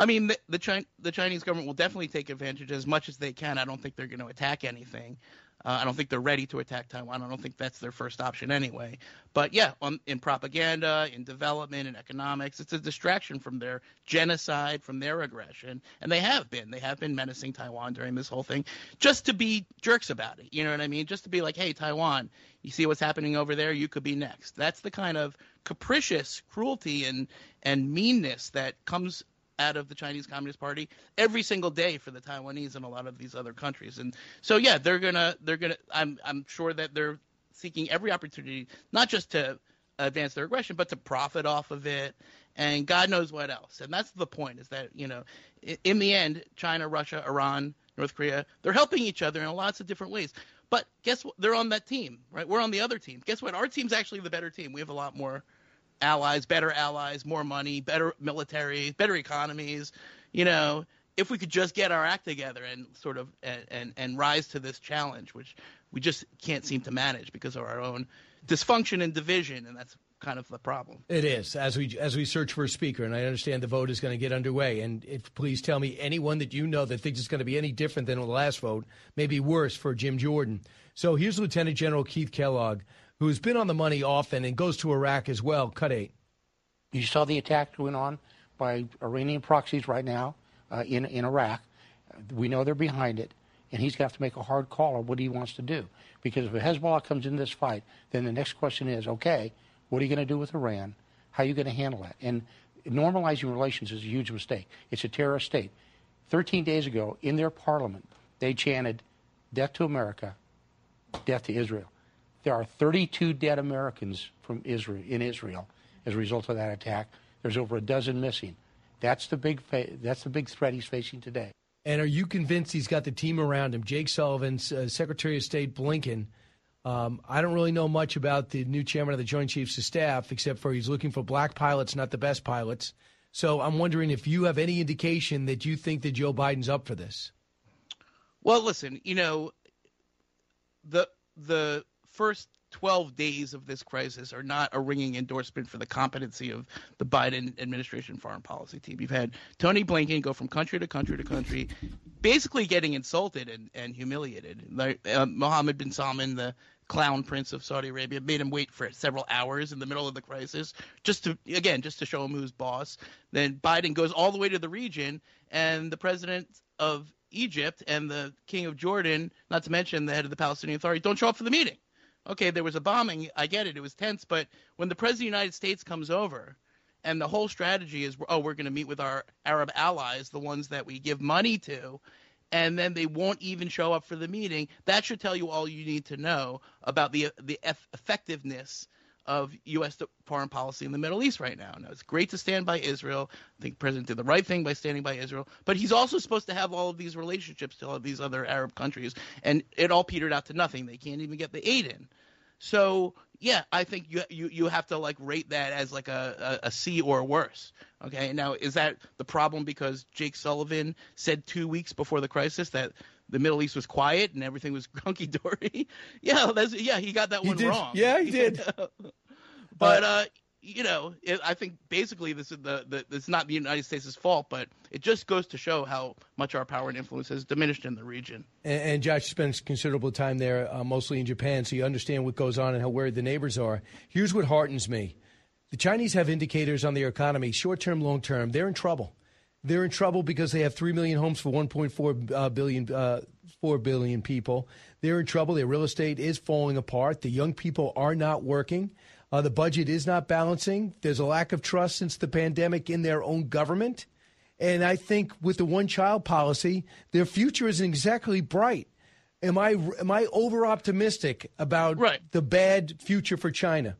I mean, the, the, the Chinese government will definitely take advantage as much as they can. I don't think they're going to attack anything. Uh, I don't think they're ready to attack Taiwan. I don't think that's their first option anyway. But yeah, on, in propaganda, in development, in economics, it's a distraction from their genocide, from their aggression. And they have been. They have been menacing Taiwan during this whole thing just to be jerks about it. You know what I mean? Just to be like, hey, Taiwan, you see what's happening over there? You could be next. That's the kind of capricious cruelty and, and meanness that comes out of the Chinese Communist Party every single day for the Taiwanese and a lot of these other countries. And so yeah, they're gonna they're gonna I'm I'm sure that they're seeking every opportunity not just to advance their aggression but to profit off of it and God knows what else. And that's the point is that, you know, in the end, China, Russia, Iran, North Korea, they're helping each other in lots of different ways. But guess what? They're on that team, right? We're on the other team. Guess what? Our team's actually the better team. We have a lot more allies, better allies, more money, better military, better economies. You know, if we could just get our act together and sort of and, and, and rise to this challenge, which we just can't seem to manage because of our own dysfunction and division, and that's kind of the problem. It is as we as we search for a speaker, and I understand the vote is going to get underway. And if, please tell me anyone that you know that thinks it's going to be any different than the last vote, maybe worse for Jim Jordan. So here's Lieutenant General Keith Kellogg who's been on the money often and goes to Iraq as well. Cut eight. You saw the attack going on by Iranian proxies right now uh, in in Iraq. We know they're behind it, and he's going to have to make a hard call on what he wants to do. Because if Hezbollah comes into this fight, then the next question is, okay, what are you going to do with Iran? How are you going to handle that? And normalizing relations is a huge mistake. It's a terrorist state. 13 days ago, in their parliament, they chanted, death to America, death to Israel. There are 32 dead Americans from Israel in Israel as a result of that attack. There's over a dozen missing. That's the big fa- that's the big threat he's facing today. And are you convinced he's got the team around him? Jake Sullivan, uh, Secretary of State Blinken. Um, I don't really know much about the new chairman of the Joint Chiefs of Staff, except for he's looking for black pilots, not the best pilots. So I'm wondering if you have any indication that you think that Joe Biden's up for this. Well, listen, you know, the the first 12 days of this crisis are not a ringing endorsement for the competency of the Biden administration foreign policy team. You've had Tony Blinken go from country to country to country, basically getting insulted and, and humiliated. Like, uh, Mohammed bin Salman, the clown prince of Saudi Arabia, made him wait for several hours in the middle of the crisis, just to again just to show him who's boss. Then Biden goes all the way to the region, and the president of Egypt and the king of Jordan, not to mention the head of the Palestinian Authority, don't show up for the meeting okay, there was a bombing. I get it. It was tense. But when the president of the United States comes over and the whole strategy is, oh, we're going to meet with our Arab allies, the ones that we give money to, and then they won't even show up for the meeting, that should tell you all you need to know about the the effectiveness of U.S. foreign policy in the Middle East right now. Now, it's great to stand by Israel. I think president did the right thing by standing by Israel, but he's also supposed to have all of these relationships to all of these other Arab countries, and it all petered out to nothing. They can't even get the aid in. So yeah, I think you you you have to like rate that as like a, a, a C or worse. Okay, now is that the problem because Jake Sullivan said two weeks before the crisis that the Middle East was quiet and everything was hunky dory? yeah, that's yeah, he got that he one did. wrong. Yeah, he did. but uh, you know, it, I think basically this is the, the it's not the United States' fault, but it just goes to show how much our power and influence has diminished in the region. And, and Josh spends considerable time there, uh, mostly in Japan, so you understand what goes on and how worried the neighbors are. Here's what heartens me: the Chinese have indicators on their economy, short term, long term. They're in trouble. They're in trouble because they have three million homes for 1.4 uh, billion, uh, 4 billion people. They're in trouble. Their real estate is falling apart. The young people are not working. Uh, the budget is not balancing. There's a lack of trust since the pandemic in their own government. And I think with the one child policy, their future isn't exactly bright. Am I am I over optimistic about right. the bad future for China?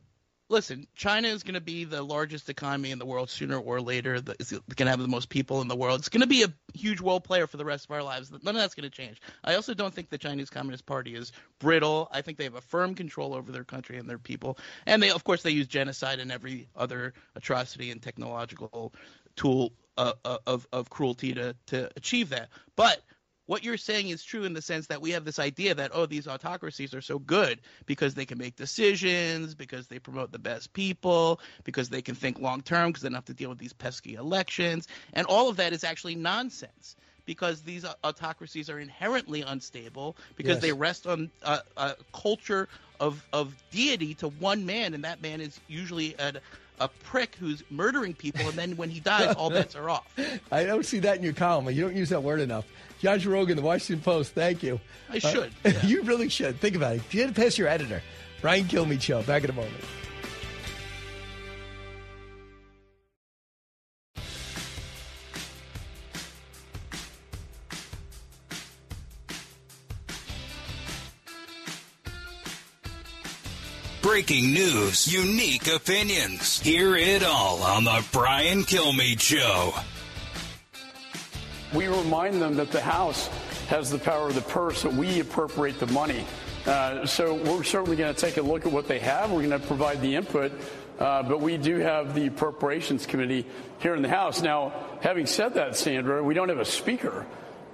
Listen, China is going to be the largest economy in the world sooner or later. It's going to have the most people in the world. It's going to be a huge role player for the rest of our lives. None of that's going to change. I also don't think the Chinese Communist Party is brittle. I think they have a firm control over their country and their people. And they, of course, they use genocide and every other atrocity and technological tool uh, uh of of cruelty to to achieve that. But what you're saying is true in the sense that we have this idea that oh these autocracies are so good because they can make decisions because they promote the best people because they can think long term because they don't have to deal with these pesky elections and all of that is actually nonsense because these autocracies are inherently unstable because Yes. they rest on a, a culture of of deity to one man and that man is usually a a prick who's murdering people and then when he dies all bets are off I don't see that in your column. You don't use that word enough. Josh Rogin, the Washington Post. Thank you. Uh, I should, you really should. Think about it. You had to pass your editor. Brian Kilmeade Show. Back in a moment. Breaking news, unique opinions. Hear it all on the Brian Kilmeade Show. We remind them that the House has the power of the purse, that we appropriate the money. Uh, so we're certainly going to take a look at what they have. We're going to provide the input, uh, but we do have the Appropriations Committee here in the House. Now, having said that, Sandra, we don't have a speaker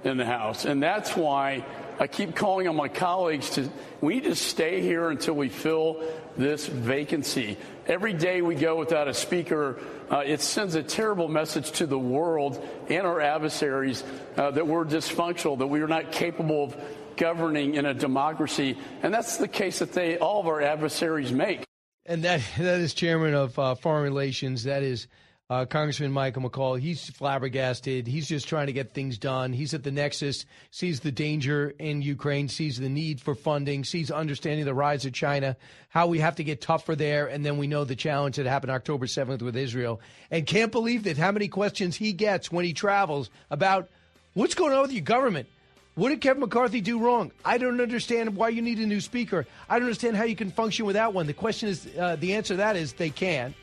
in the House, and that's why I keep calling on my colleagues to we need to stay here until we fill this vacancy. Every day we go without a speaker, uh, it sends a terrible message to the world and our adversaries uh, that we're dysfunctional, that we are not capable of governing in a democracy, and that's the case that they all of our adversaries make. And that that is chairman of uh, foreign relations. That is uh, Congressman Michael McCaul. He's flabbergasted. He's just trying to get things done. He's at the nexus, sees the danger in Ukraine, sees the need for funding, sees understanding the rise of China, how we have to get tougher there, and then we know the challenge that happened October 7th with Israel. And can't believe that how many questions he gets when he travels about what's going on with your government. What did Kevin McCarthy do wrong? I don't understand why you need a new speaker. I don't understand how you can function without one. The question is, uh, the answer to that is they can.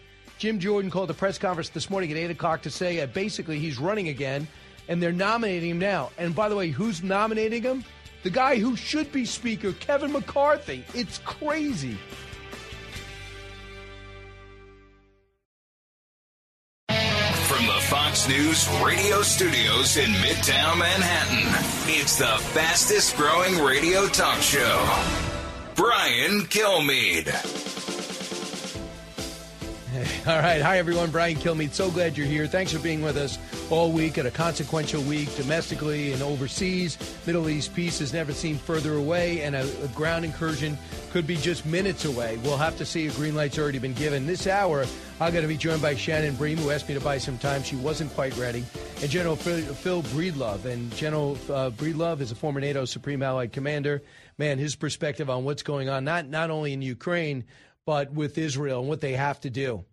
Jim Jordan called a press conference this morning at 8 o'clock to say uh, basically he's running again, and they're nominating him now. And by the way, who's nominating him? The guy who should be Speaker, Kevin McCarthy. It's crazy. From the Fox News radio studios in Midtown Manhattan, it's the fastest growing radio talk show. Brian Kilmeade. All right. Hi, everyone. Brian Kilmeade. So glad you're here. Thanks for being with us all week at a consequential week domestically and overseas. Middle East peace has never seemed further away, and a, a ground incursion could be just minutes away. We'll have to see. A green light's already been given. This hour, I'm going to be joined by Shannon Bream, who asked me to buy some time. She wasn't quite ready. And General Phil, Phil Breedlove. And General uh, Breedlove is a former NATO Supreme Allied Commander. Man, his perspective on what's going on, not, not only in Ukraine, but with Israel and what they have to do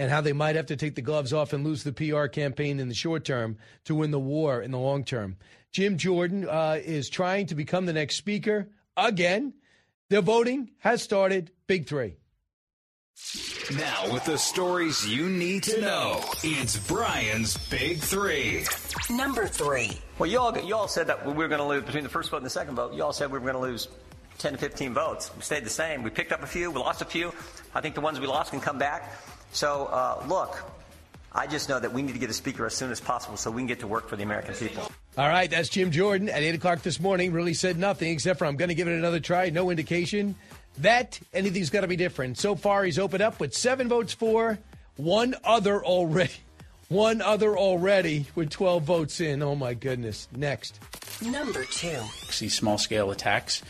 and how they might have to take the gloves off and lose the PR campaign in the short term to win the war in the long term. Jim Jordan uh, is trying to become the next speaker again. The voting has started. Big three. Now, with the stories you need to know, it's Brian's Big Three. Number three. Well, you all, you all said that we were going to lose between the first vote and the second vote. You all said we were going to lose 10 to 15 votes. We stayed the same. We picked up a few. We lost a few. I think the ones we lost can come back. So, uh, look, I just know that we need to get a speaker as soon as possible so we can get to work for the American people. All right, that's Jim Jordan at 8 o'clock this morning. Really said nothing except for I'm going to give it another try. No indication that anything's got to be different. So far, he's opened up with seven votes for, one other already. One other already with 12 votes in. Oh, my goodness. Next. Number two. These small scale attacks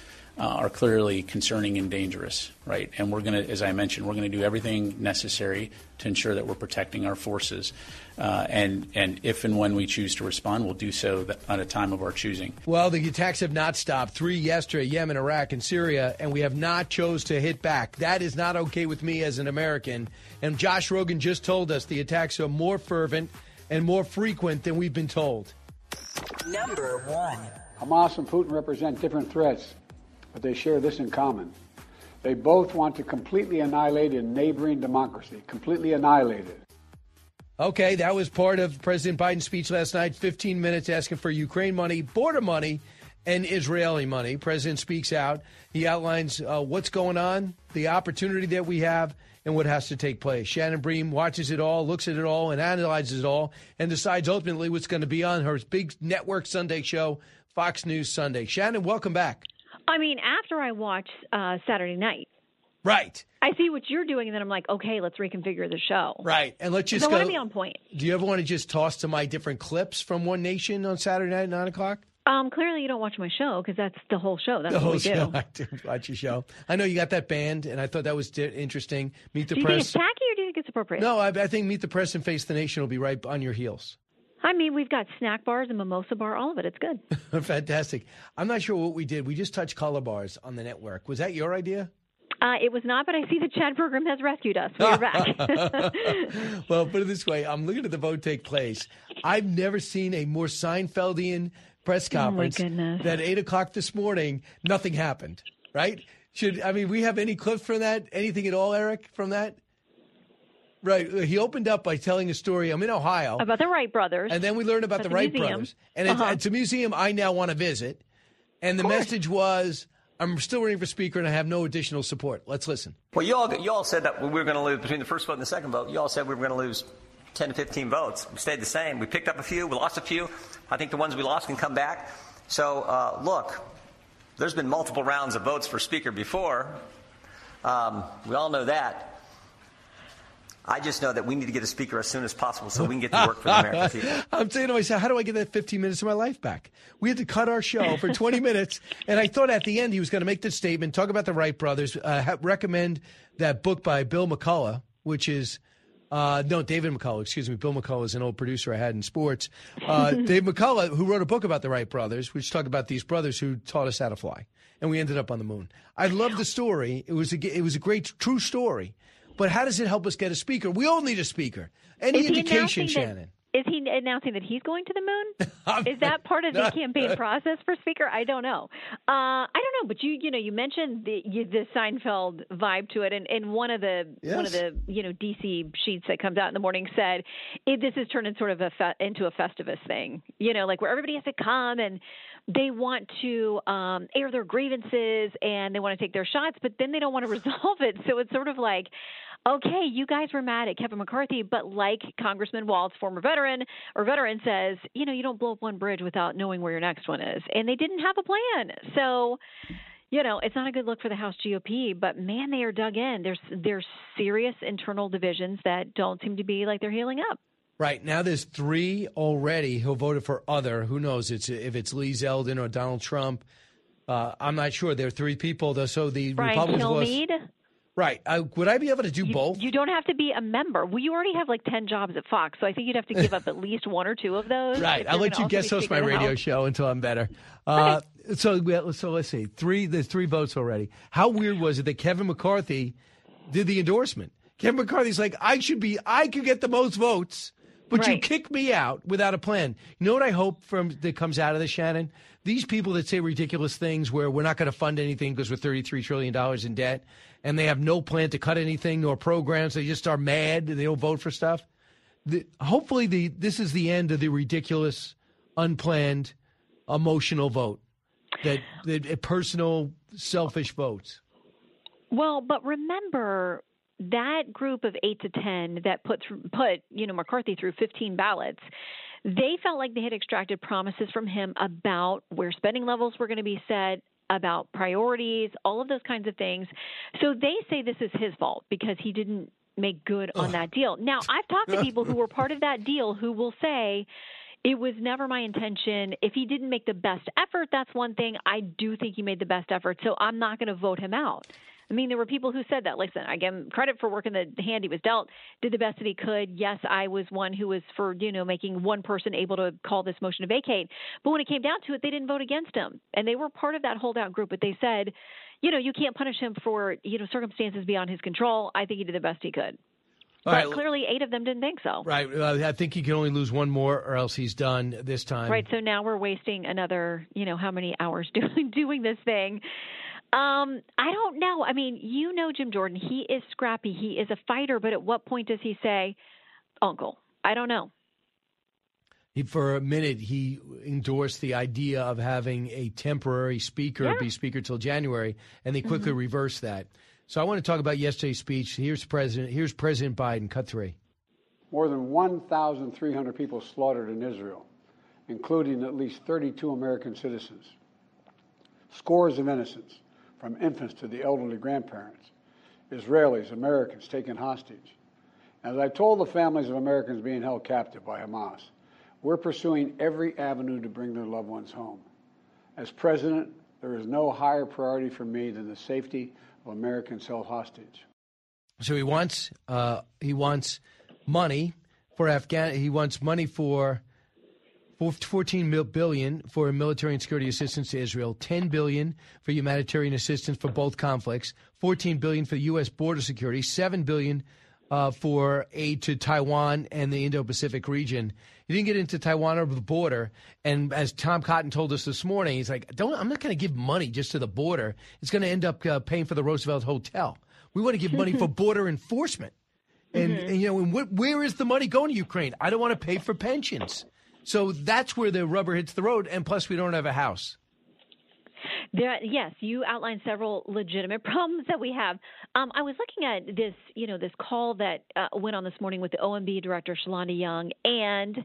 are clearly concerning and dangerous, right? And we're going to, as I mentioned, we're going to do everything necessary to ensure that we're protecting our forces. Uh, and, and if and when we choose to respond, we'll do so at a time of our choosing. Well, the attacks have not stopped. Three yesterday, Yemen, Iraq, and Syria, and we have not chose to hit back. That is not okay with me as an American. And Josh Rogin just told us the attacks are more fervent and more frequent than we've been told. Number one. Hamas and Putin represent different threats but they share this in common. They both want to completely annihilate a neighboring democracy, completely annihilate it. Okay, that was part of President Biden's speech last night. 15 minutes asking for Ukraine money, border money, and Israeli money. President speaks out. He outlines uh, what's going on, the opportunity that we have, and what has to take place. Shannon Bream watches it all, looks at it all, and analyzes it all, and decides ultimately what's going to be on her big network Sunday show, Fox News Sunday. Shannon, welcome back. I mean, after I watch uh, Saturday night, right? I see what you're doing, and then I'm like, okay, let's reconfigure the show. Right, and let's just I want to be on point. Do you ever want to just toss to my different clips from One Nation on Saturday night at nine o'clock? Um, clearly you don't watch my show because that's the whole show. That's the what whole we show. do. I do watch your show. I know you got that band, and I thought that was interesting. Meet the do you press. think it's tacky or do you think it's appropriate? no, I, I think Meet the Press and Face the Nation will be right on your heels. I mean, we've got snack bars and mimosa bar, all of it. It's good. Fantastic. I'm not sure what we did. We just touched color bars on the network. Was that your idea? Uh, it was not, but I see the Chad program has rescued us. We are back. well, put it this way: I'm looking at the vote take place. I've never seen a more Seinfeldian press Oh, my conference goodness. than eight o'clock this morning. Nothing happened. Right? Should I mean we have any clips from that? Anything at all, Eric? From that? Right. He opened up by telling a story. I'm in Ohio. About the Wright brothers. And then we learned about At the, the Wright museum. brothers. And it's, Uh-huh. it's a museum I now want to visit. And the message was I'm still running for speaker and I have no additional support. Let's listen. Well, you all, you all said that we were going to lose between the first vote and the second vote. You all said we were going to lose 10 to 15 votes. We stayed the same. We picked up a few. We lost a few. I think the ones we lost can come back. So, uh, look, there's been multiple rounds of votes for speaker before. Um, we all know that. I just know that we need to get a speaker as soon as possible so we can get to work for the American people. I'm saying to myself, how do I get that 15 minutes of my life back? We had to cut our show for 20 minutes, and I thought at the end he was going to make this statement, talk about the Wright brothers, uh, ha- recommend that book by Bill McCullough, which is. Uh, no, David McCullough, excuse me. Bill McCullough is an old producer I had in sports. Uh, Dave McCullough, who wrote a book about the Wright brothers, which talked about these brothers who taught us how to fly, and we ended up on the moon. I love the story. It was a, g- it was a great, true story. But how does it help us get a speaker? We all need a speaker. Any indication, Shannon? Is he announcing that he's going to the moon? Is that part of the campaign process for Speaker? I don't know. Uh, I don't know, but you you know you mentioned the you, the Seinfeld vibe to it, and, and one of the one of the you know DC sheets that comes out in the morning said this is turned into sort of a fe- into a Festivus thing. You know, like where everybody has to come and they want to um, air their grievances and they want to take their shots, but then they don't want to resolve it. So it's sort of like okay, you guys were mad at Kevin McCarthy, but like Congressman Waltz, former veteran or veteran says, you know, you don't blow up one bridge without knowing where your next one is. And they didn't have a plan. So, you know, it's not a good look for the House GOP, but man, they are dug in. There's there's serious internal divisions that don't seem to be like they're healing up. Right now, there's three already who voted for other. Who knows? It's if it's Lee Zeldin or Donald Trump. Uh, I'm not sure. There are three people. Though, so the Brian Republicans Kilmeade, Right. Uh, would I be able to do both? you don't have to be a member. Well, you already have like 10 jobs at Fox, so I think you'd have to give up at least one or two of those. Right. I'll let you guest host my Speaker of the radio show until I'm better. Uh, so, so let's see. Three. There's three votes already. How weird was it that Kevin McCarthy did the endorsement? Kevin McCarthy's like, I should be. I could get the most votes, but you kick me out without a plan. You know what I hope from that comes out of this, Shannon? These people that say ridiculous things where we're not going to fund anything because we're 33 trillion dollars in debt, and they have no plan to cut anything nor programs. They just are mad. They don't vote for stuff the, hopefully the this is the end of the ridiculous, unplanned, emotional vote that that personal, selfish votes. Well, but remember that group of eight to ten that put through, put you know McCarthy through 15 ballots. They felt like they had extracted promises from him about where spending levels were going to be set, about priorities, all of those kinds of things. So they say this is his fault because he didn't make good on that deal. Now, I've talked to people who were part of that deal who will say it was never my intention. If he didn't make the best effort, that's one thing. I do think he made the best effort, so I'm not going to vote him out. I mean, there were people who said that. Listen, I give him credit for working the hand he was dealt, did the best that he could. Yes, I was one who was for, you know, making one person able to call this motion to vacate. But when it came down to it, they didn't vote against him. And they were part of that holdout group, but they said, you know, you can't punish him for, you know, circumstances beyond his control. I think he did the best he could. All but right. clearly, eight of them didn't think so. Right. Uh, I think he can only lose one more, or else he's done this time. Right. So now we're wasting another, you know, how many hours doing doing this thing? Um, I don't know. I mean, you know Jim Jordan. He is scrappy. He is a fighter. But at what point does he say, "Uncle"? I don't know. He, for a minute, he endorsed the idea of having a temporary speaker Yeah. be speaker till January, and they quickly Mhm. reversed that. So I want to talk about yesterday's speech. Here's President. Here's President Biden. Cut three. More than 1,300 people slaughtered in Israel, including at least 32 American citizens. Scores of innocents, from infants to the elderly grandparents. Israelis, Americans taken hostage. As I told the families of Americans being held captive by Hamas, we're pursuing every avenue to bring their loved ones home. As president, there is no higher priority for me than the safety of Americans held hostage. So he wants uh, he wants money for Afghan. He wants money for for 14 mil- billion for military and security assistance to Israel, 10 billion for humanitarian assistance for both conflicts, 14 billion for U.S. border security, 7 billion uh, for aid to Taiwan and the Indo-Pacific region. He didn't get into Taiwan over the border, and as Tom Cotton told us this morning, he's like, "Don't. I'm not going to give money just to the border. It's going to end up uh, paying for the Roosevelt Hotel. We want to give money for border enforcement." And, Mm-hmm. and you know, and wh- where is the money going to Ukraine? I don't want to pay for pensions. So that's where the rubber hits the road. And plus, we don't have a house. There, yes, you outlined several legitimate problems that we have. Um, I was looking at this, you know, this call that uh, went on this morning with the OMB director Shalanda Young and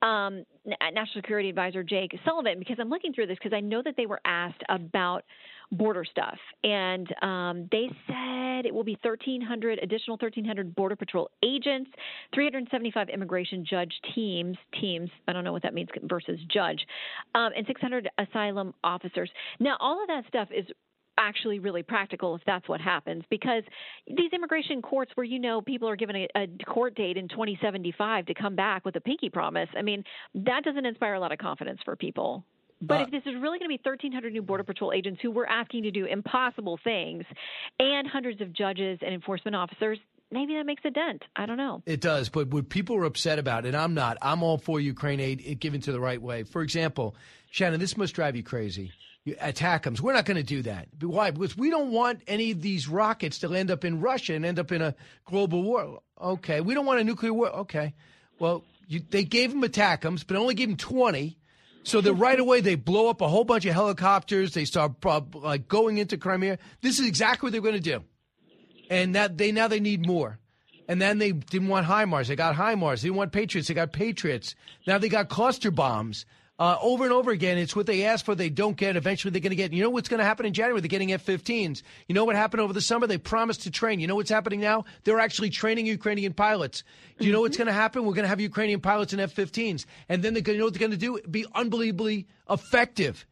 um, National Security Advisor Jake Sullivan because I'm looking through this because I know that they were asked about border stuff, and um, they said it will be 1,300 additional 1,300 border patrol agents, 375 immigration judge teams teams. I don't know what that means versus judge, um, and 600 asylum officers. Now, all of that stuff is actually really practical if that's what happens because these immigration courts where you know people are given a, a court date in 2075 to come back with a pinky promise i mean that doesn't inspire a lot of confidence for people but Uh, if this is really going to be 1,300 new Border Patrol agents who we're asking to do impossible things and hundreds of judges and enforcement officers, maybe that makes a dent. I don't know. It does, but what people are upset about, and I'm not, I'm all for Ukraine aid given to the right way. For example, Shannon, this must drive you crazy. You attack them. We're not going to do that. Why? Because we don't want any of these rockets to end up in Russia and end up in a global war. Okay. We don't want a nuclear war. Okay. Well, you, they gave them ATACMS, but only gave them 20. So that right away they blow up a whole bunch of helicopters. They start like going into Crimea. This is exactly what they're going to do, and that they now they need more. And then they didn't want HIMARS. They got HIMARS. They didn't want Patriots. They got Patriots. Now they got cluster bombs. Uh, over and over again, it's what they ask for, they don't get. Eventually, they're going to get. You know what's going to happen in January? They're getting F 15s. You know what happened over the summer? They promised to train. You know what's happening now? They're actually training Ukrainian pilots. Do you know what's going to happen? We're going to have Ukrainian pilots in F 15s. And then they're going to know what they're going to do? Be unbelievably effective.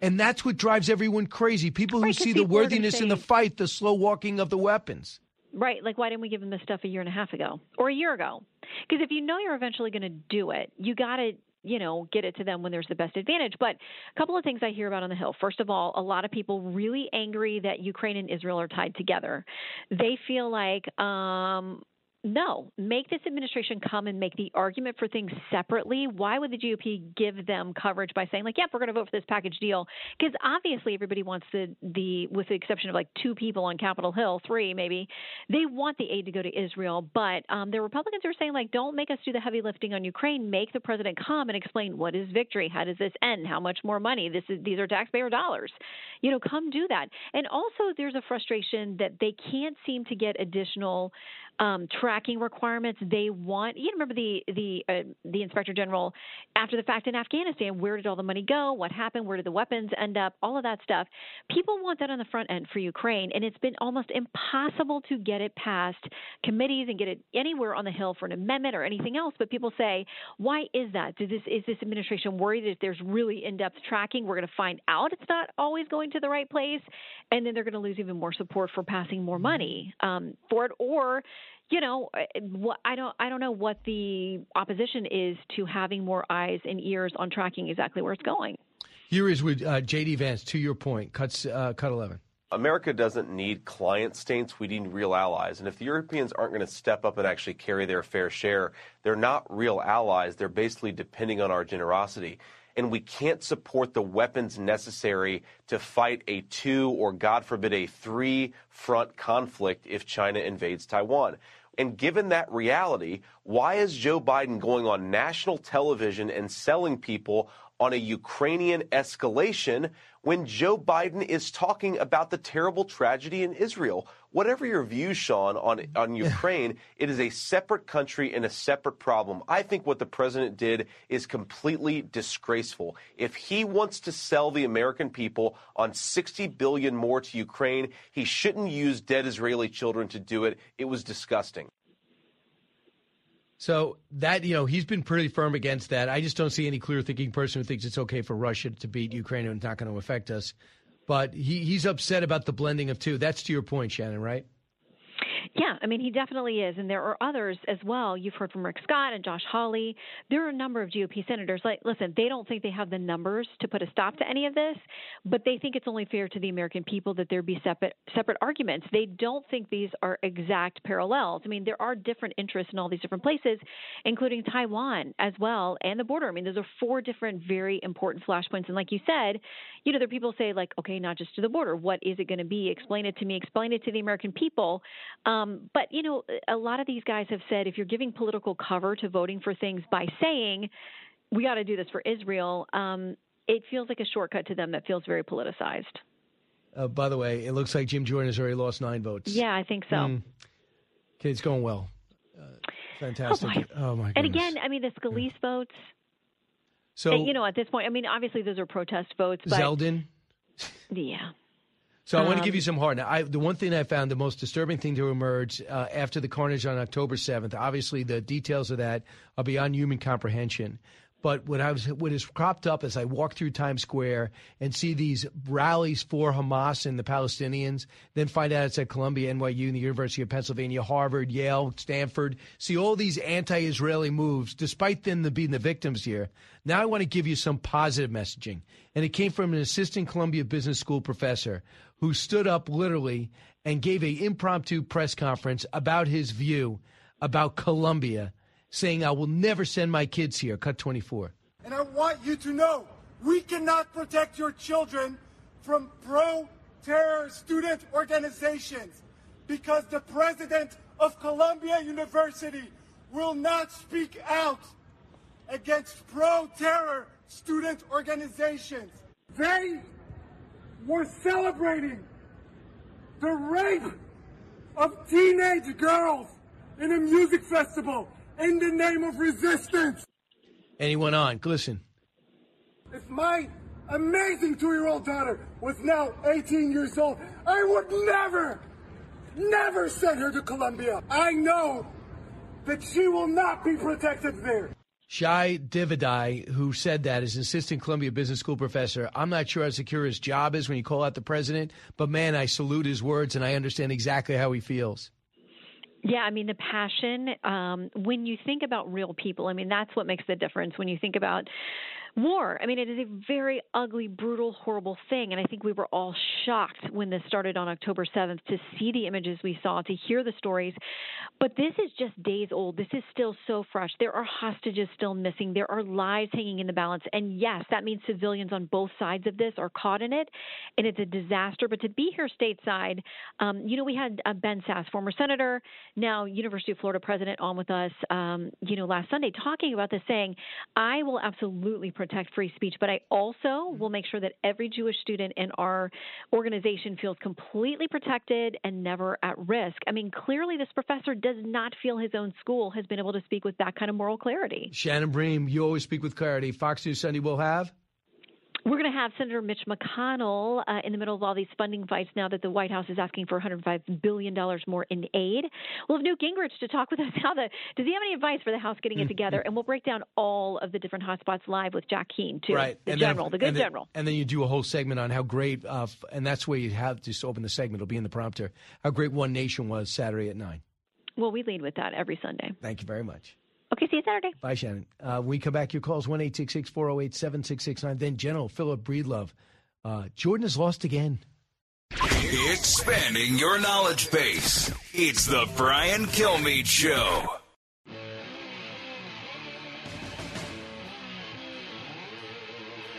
And that's what drives everyone crazy. People who Right, see the people are gonna worthiness in the fight, the slow walking of the weapons. Right. Like, why didn't we give them this stuff a year and a half ago or a year ago? Because if you know you're eventually going to do it, you got to, you know, get it to them when there's the best advantage. But a couple of things I hear about on the Hill. First of all, a lot of people really angry that Ukraine and Israel are tied together. They feel like, um, no, make this administration come and make the argument for things separately. Why would the GOP give them coverage by saying like, "Yep, we're going to vote for this package deal"? Because obviously everybody wants the the, with the exception of like two people on Capitol Hill, three maybe, they want the aid to go to Israel. But um, the Republicans are saying like, don't make us do the heavy lifting on Ukraine. Make the president come and explain what is victory, how does this end, how much more money. This is these are taxpayer dollars. You know, come do that. And also, there's a frustration that they can't seem to get additional um, tracking requirements. They want you remember the the uh, the inspector general after the fact in Afghanistan. Where did all the money go? What happened? Where did the weapons end up? All of that stuff. People want that on the front end for Ukraine, and it's been almost impossible to get it past committees and get it anywhere on the Hill for an amendment or anything else. But people say, why is that? Does this is this administration worried that if there's really in-depth tracking, we're going to find out it's not always going to the right place, and then they're going to lose even more support for passing more money um, for it, or you know, uh, I don't I don't know what the opposition is to having more eyes and ears on tracking exactly where it's going. Here is with uh, J.D. Vance. To your point, cuts uh, cut eleven. America doesn't need client states. We need real allies. And if the Europeans aren't going to step up and actually carry their fair share, they're not real allies. They're basically depending on our generosity. And we can't support the weapons necessary to fight a two or, God forbid, a three front conflict if China invades Taiwan. And given that reality, why is Joe Biden going on national television and selling people on a Ukrainian escalation when Joe Biden is talking about the terrible tragedy in Israel? Whatever your views, Sean, on, on Ukraine, it is a separate country and a separate problem. I think what the president did is completely disgraceful. If he wants to sell the American people on 60 billion more to Ukraine, he shouldn't use dead Israeli children to do it. It was disgusting. So that you know he's been pretty firm against that. I just don't see any clear thinking person who thinks it's okay for Russia to beat Ukraine and it's not going to affect us. But he, he's upset about the blending of two. That's to your point, Shannon, right? Yeah, I mean, he definitely is. And there are others as well. You've heard from Rick Scott and Josh Hawley. There are a number of GOP senators. Like, listen, they don't think they have the numbers to put a stop to any of this, but they think it's only fair to the American people that there be separate separate arguments. They don't think these are exact parallels. I mean, there are different interests in all these different places, including Taiwan as well and the border. I mean, those are four different very important flashpoints. And like you said, you know, there are people say like, okay, not just to the border. What is it going to be? Explain it to me. Explain it to the American people. Um, but you know, a lot of these guys have said if you're giving political cover to voting for things by saying we got to do this for Israel, um, it feels like a shortcut to them that feels very politicized. Uh, by the way, it looks like Jim Jordan has already lost nine votes. Yeah, I think so. Mm. Okay, it's going well. Uh, fantastic. Oh, my. Oh my And goodness. again, I mean, the Scalise votes. So and, you know, at this point, I mean, obviously those are protest votes, but Zeldin. yeah. So I want to Um, give you some heart. Now, I, the one thing I found the most disturbing thing to emerge uh, after the carnage on October 7th, obviously the details of that are beyond human comprehension. But what I was, what has cropped up as I walk through Times Square and see these rallies for Hamas and the Palestinians, then find out it's at Columbia, NYU, and the University of Pennsylvania, Harvard, Yale, Stanford. See all these anti-Israeli moves, despite them being the victims here. Now I want to give you some positive messaging, and it came from an assistant Columbia Business School professor who stood up literally and gave a impromptu press conference about his view about Columbia, saying, I will never send my kids here. Cut 24. And I want you to know we cannot protect your children from pro terror student organizations because the president of Columbia University will not speak out against pro terror student organizations. They were celebrating the rape of teenage girls in a music festival in the name of resistance. And he went on. Listen. If my amazing two year old daughter was now 18 years old, I would never, never send her to Columbia. I know that she will not be protected there. Shai Davidai, who said that, is an assistant Columbia Business School professor. I'm not sure how secure his job is when you call out the president, but man, I salute his words and I understand exactly how he feels. Yeah, I mean the passion. Um, when you think about real people, I mean that's what makes the difference. When you think about war. I mean, it is a very ugly, brutal, horrible thing. And I think we were all shocked when this started on October 7th to see the images we saw, to hear the stories. But this is just days old. This is still so fresh. There are hostages still missing. There are lives hanging in the balance. And yes, that means civilians on both sides of this are caught in it. And it's a disaster. But to be here stateside, um, you know, we had uh, Ben Sasse, former senator, now University of Florida president, on with us, um, you know, last Sunday talking about this, saying, I will absolutely protect free speech, but I also mm-hmm. will make sure that every Jewish student in our organization feels completely protected and never at risk. I mean, clearly, this professor does not feel his own school has been able to speak with that kind of moral clarity. Shannon Bream, you always speak with clarity. Fox News Sunday will have. We're going to have Senator Mitch McConnell uh, in the middle of all these funding fights now that the White House is asking for $105 billion more in aid. We'll have Newt Gingrich to talk with us how the does he have any advice for the House getting it together? And we'll break down all of the different hotspots live with Jack Keane too, right. the and general, then, the good and then, general. And then you do a whole segment on how great, uh, and that's where you have to open the segment. It'll be in the prompter. How great One Nation was Saturday at nine. Well, we lead with that every Sunday. Thank you very much. Okay, see you Saturday. Bye, Shannon. Uh, when we come back, your calls 1 408 7669. Then General Philip Breedlove. Uh, Jordan has lost again. Expanding your knowledge base. It's the Brian Kilmeade Show.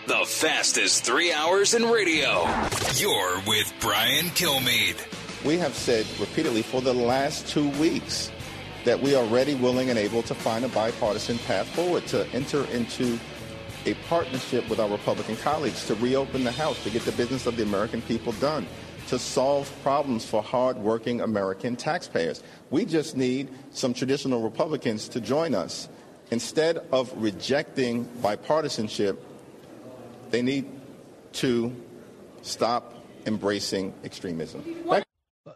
The fastest three hours in radio. You're with Brian Kilmeade. We have said repeatedly for the last two weeks that we are ready, willing, and able to find a bipartisan path forward to enter into a partnership with our Republican colleagues to reopen the House, to get the business of the American people done, to solve problems for hardworking American taxpayers. We just need some traditional Republicans to join us. Instead of rejecting bipartisanship, they need to stop embracing extremism.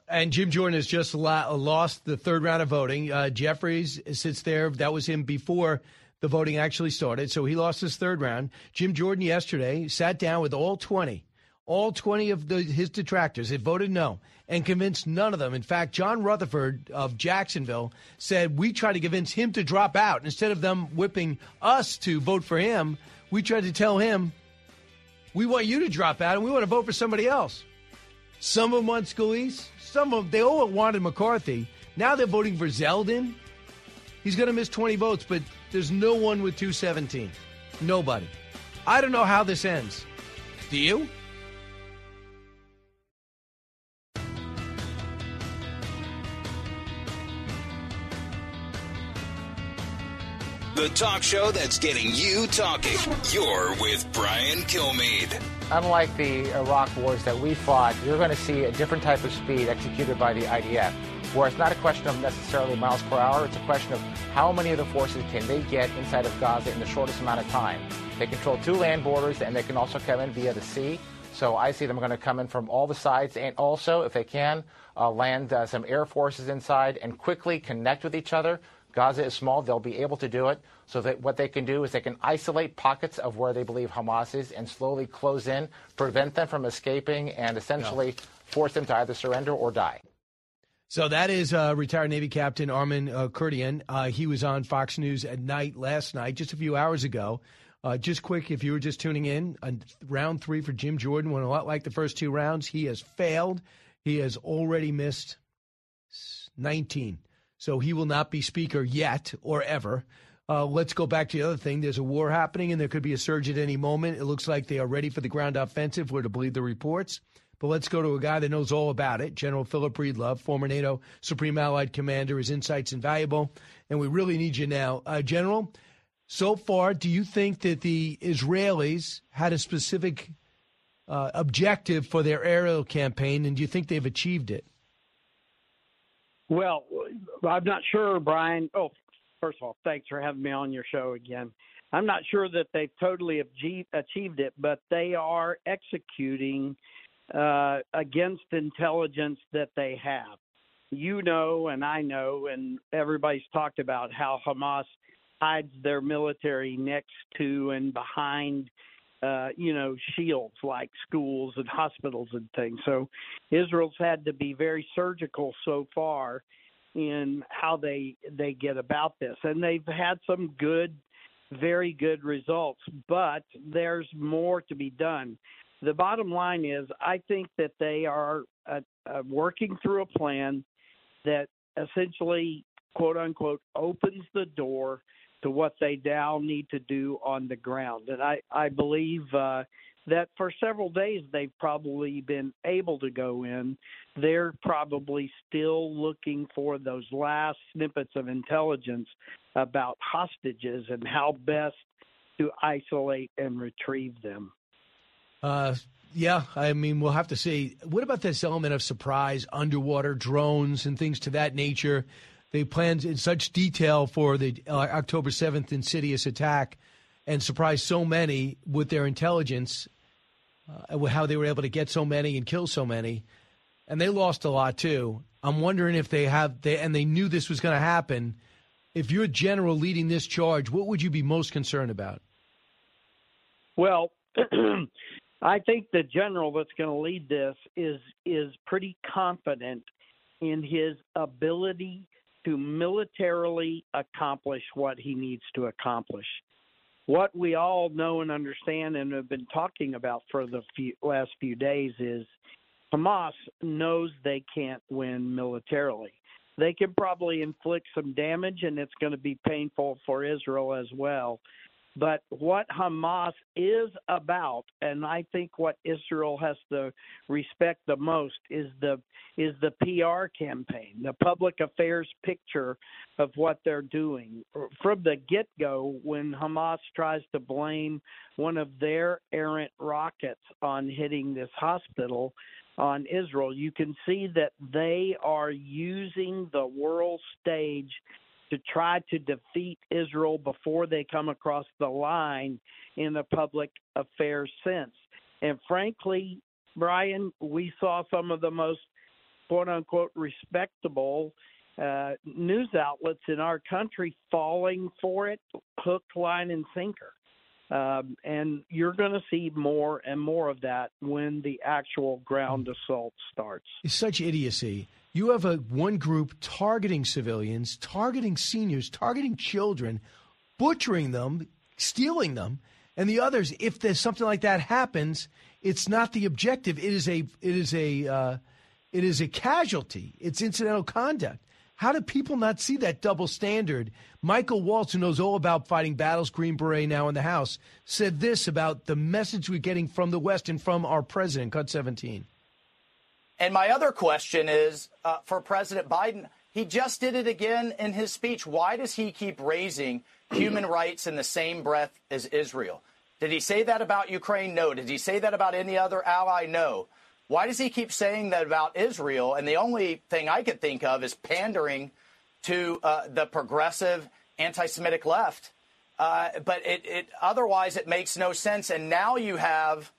And Jim Jordan has just lost the third round of voting. Uh, Jeffries sits there. That was him before the voting actually started. So he lost his third round. Jim Jordan yesterday sat down with all 20, all 20 of the, his detractors. They voted no and convinced none of them. In fact, John Rutherford of Jacksonville said we tried to convince him to drop out. Instead of them whipping us to vote for him, we tried to tell him we want you to drop out and we want to vote for somebody else. Some of them want Scalise. Some of them, they all wanted McCarthy. Now they're voting for Zeldin. He's going to miss 20 votes, but there's no one with 217. Nobody. I don't know how this ends. Do you? The talk show that's getting you talking. You're with Brian Kilmeade. Unlike the Iraq wars that we fought, you're going to see a different type of speed executed by the IDF, where it's not a question of necessarily miles per hour, it's a question of how many of the forces can they get inside of Gaza in the shortest amount of time. They control two land borders, and they can also come in via the sea. So I see them going to come in from all the sides, and also, if they can, uh, land uh, some air forces inside and quickly connect with each other. Gaza is small. They'll be able to do it. So that what they can do is they can isolate pockets of where they believe Hamas is and slowly close in, prevent them from escaping, and essentially force them to either surrender or die. So that is uh, retired Navy Captain Armen uh, Kurdian. Uh, he was on Fox News at night last night, just a few hours ago. Uh, just quick, if you were just tuning in, uh, round three for Jim Jordan went a lot like the first two rounds. He has failed. He has already missed 19. So he will not be speaker yet or ever. Uh, let's go back to the other thing. There's a war happening, and there could be a surge at any moment. It looks like they are ready for the ground offensive, we're to believe the reports. But let's go to a guy that knows all about it, General Philip Breedlove, former NATO Supreme Allied Commander. His insight's invaluable, and we really need you now. Uh, General, so far, do you think that the Israelis had a specific uh, objective for their aerial campaign, and do you think they've achieved it? Well, I'm not sure, Brian. Oh, first of all, thanks for having me on your show again. I'm not sure that they've totally achieved it, but they are executing uh, against intelligence that they have. You know, and I know, and everybody's talked about how Hamas hides their military next to and behind, uh, you know, shields like schools and hospitals and things. So Israel's had to be very surgical so far in how they they get about this, and they've had some good, very good results. But there's more to be done the bottom line is, I think that they are uh, uh, working through a plan that essentially, quote unquote, opens the door to what they now need to do on the ground. And I, I believe uh, that for several days they've probably been able to go in. They're probably still looking for those last snippets of intelligence about hostages and how best to isolate and retrieve them. Uh, yeah, I mean, we'll have to see. What about this element of surprise, underwater drones, and things to that nature? They planned in such detail for the uh, October 7th insidious attack and surprised so many with their intelligence, uh, how they were able to get so many and kill so many. And they lost a lot too. I'm wondering if they have, they, and they knew this was going to happen. If you're a general leading this charge, what would you be most concerned about? Well, I think the general that's going to lead this is is pretty confident in his ability to militarily accomplish what he needs to accomplish. What we all know and understand and have been talking about for the few, last few days is Hamas knows they can't win militarily. They can probably inflict some damage, and it's going to be painful for Israel as well. But what Hamas is about, and I think what Israel has to respect the most is the is the PR campaign, the public affairs picture of what they're doing. From the get go, when Hamas tries to blame one of their errant rockets on hitting this hospital on Israel, you can see that they are using the world stage to try to defeat Israel before they come across the line in the public affairs sense. And frankly, Brian, we saw some of the most quote unquote respectable uh, news outlets in our country falling for it hook, line, and sinker. Um, and you're going to see more and more of that when the actual ground assault starts. It's such idiocy. You have a one group targeting civilians, targeting seniors, targeting children, butchering them, stealing them, and the others. If there's something like that happens, it's not the objective. It is a it is a uh, it is a casualty. It's incidental conduct. How do people not see that double standard? Michael Waltz, who knows all about fighting battles, Green Beret now in the House, said this about the message we're getting from the West and from our president, Cut 17. And my other question is uh, for President Biden. He just did it again in his speech. Why does he keep raising human rights in the same breath as Israel? Did he say that about Ukraine? No. Did he say that about any other ally? No. Why does he keep saying that about Israel? And the only thing I could think of is pandering to uh, the progressive anti-Semitic left. Uh, but it, it, otherwise it makes no sense. And now you have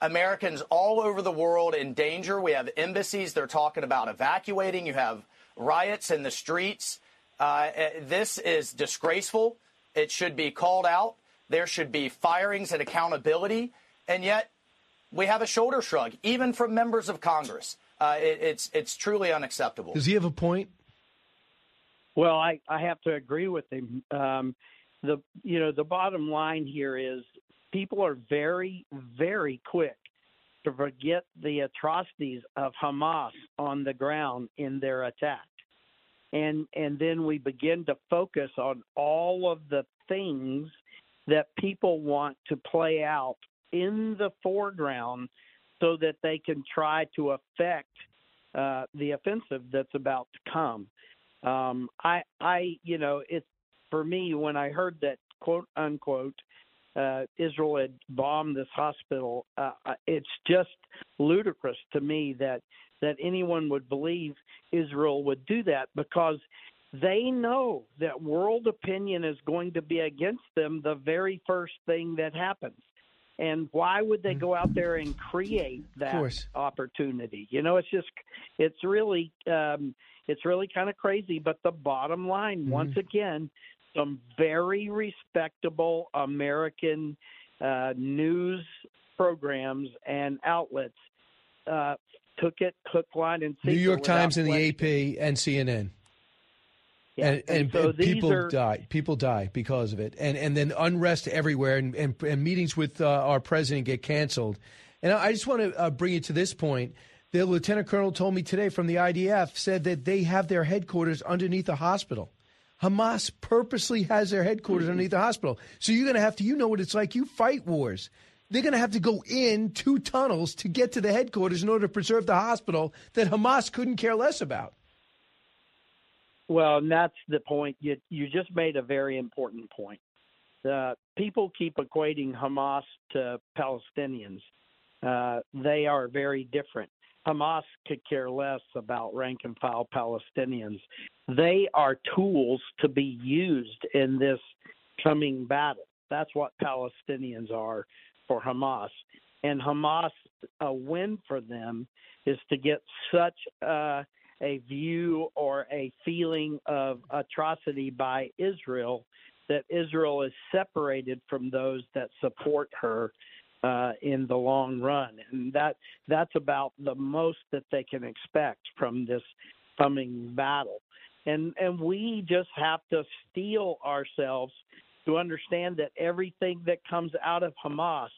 Americans all over the world in danger. We have embassies they're talking about evacuating. You have riots in the streets. Uh, eh, this is disgraceful. It should be called out. There should be firings and accountability. And yet, we have a shoulder shrug, even from members of Congress. Uh, it, it's it's truly unacceptable. Does he have a point? Well, I, I have to agree with him. Um, the you know the bottom line here is people are very, very quick to forget the atrocities of Hamas on the ground in their attack. And and then we begin to focus on all of the things that people want to play out in the foreground so that they can try to affect uh, the offensive that's about to come. Um, I, I, you know, it's for me when I heard that quote unquote uh, Israel had bombed this hospital. Uh, uh, it's just ludicrous to me that that anyone would believe Israel would do that because they know that world opinion is going to be against them the very first thing that happens. And why would they go out there and create that opportunity? You know, it's just, it's really, um, it's really kind of crazy. But the bottom line, Mm-hmm. once again, some very respectable American uh, news programs and outlets uh, took it hook, line, and New York Times and the. AP and CNN. Yeah, And, and, and so and people are- die. People die because of it, and and then unrest everywhere, and and, and meetings with uh, our president get canceled. And I just want to uh, bring you to this point. The lieutenant colonel told me today from the IDF said that they have their headquarters underneath the hospital. Hamas purposely has their headquarters underneath the hospital. So you're going to have to, you know what it's like. You fight wars. They're going to have to go in two tunnels to get to the headquarters in order to preserve the hospital that Hamas couldn't care less about. Well, and that's the point. You you just made a very important point. Uh, people keep equating Hamas to Palestinians. Uh, they are very different. Hamas could care less about rank and file Palestinians. They are tools to be used in this coming battle. That's what Palestinians are for Hamas. And Hamas, a win for them is to get such uh, a view or a feeling of atrocity by Israel that Israel is separated from those that support her uh, in the long run, and that that's about the most that they can expect from this coming battle. And and we just have to steel ourselves to understand that everything that comes out of Hamas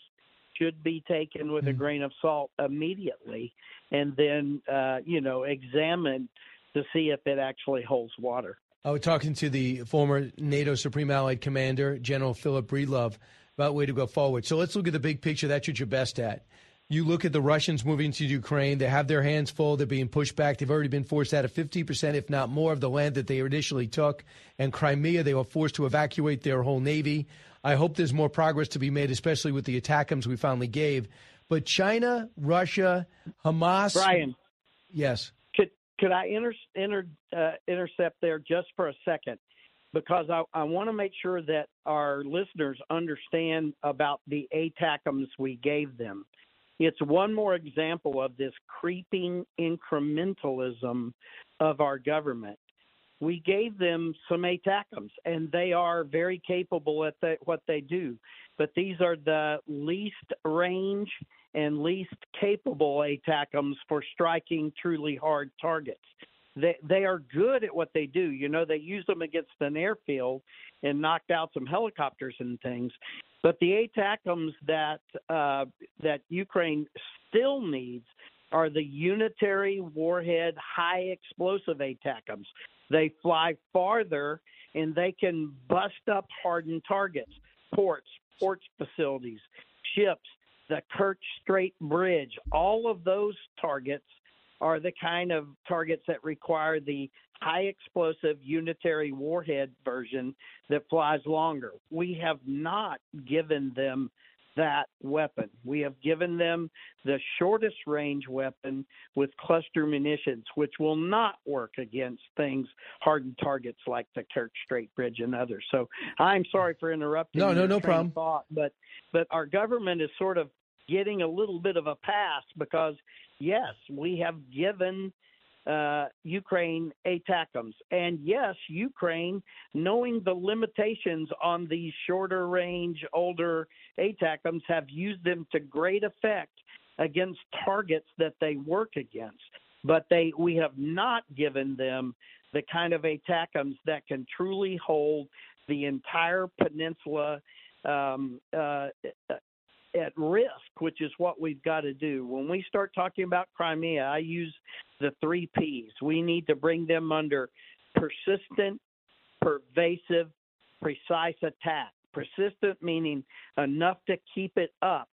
should be taken with a grain of salt immediately, and then uh, you know examined to see if it actually holds water. I was talking to the former NATO Supreme Allied Commander, General Philip Breedlove, about way to go forward. So let's look at the big picture. That's what you're best at. You look at the Russians moving to Ukraine. They have their hands full. They're being pushed back. They've already been forced out of 50%, if not more, of the land that they initially took. And Crimea, they were forced to evacuate their whole navy. I hope there's more progress to be made, especially with the ATACMS we finally gave. But China, Russia, Hamas. Brian. Yes. Could could I inter, inter, uh, intercept there just for a second? Because I, I want to make sure that our listeners understand about the ATACMs we gave them. It's one more example of this creeping incrementalism of our government. We gave them some ATACMs, and they are very capable at the, what they do. But these are the least range and least capable ATACMs for striking truly hard targets. They they are good at what they do. You know, they use them against an airfield and knocked out some helicopters and things. But the ATACMs that uh, that Ukraine still needs are the unitary warhead high explosive ATACMs. They fly farther and they can bust up hardened targets, ports, ports facilities, ships, the Kerch Strait Bridge. All of those targets are the kind of targets that require the high explosive unitary warhead version that flies longer. We have not given them that weapon. We have given them the shortest range weapon with cluster munitions, which will not work against things, hardened targets like the Kerch Strait Bridge and others. So I'm sorry for interrupting. No, no, no problem. Thought, but but our government is sort of getting a little bit of a pass because yes, we have given uh, Ukraine ATACMs. And yes, Ukraine, knowing the limitations on these shorter range, older ATACMs, have used them to great effect against targets that they work against. But they, we have not given them the kind of ATACMs that can truly hold the entire peninsula um, uh, at risk, which is what we've got to do. When we start talking about Crimea, I use the three P's. We need to bring them under persistent, pervasive, precise attack. Persistent meaning enough to keep it up.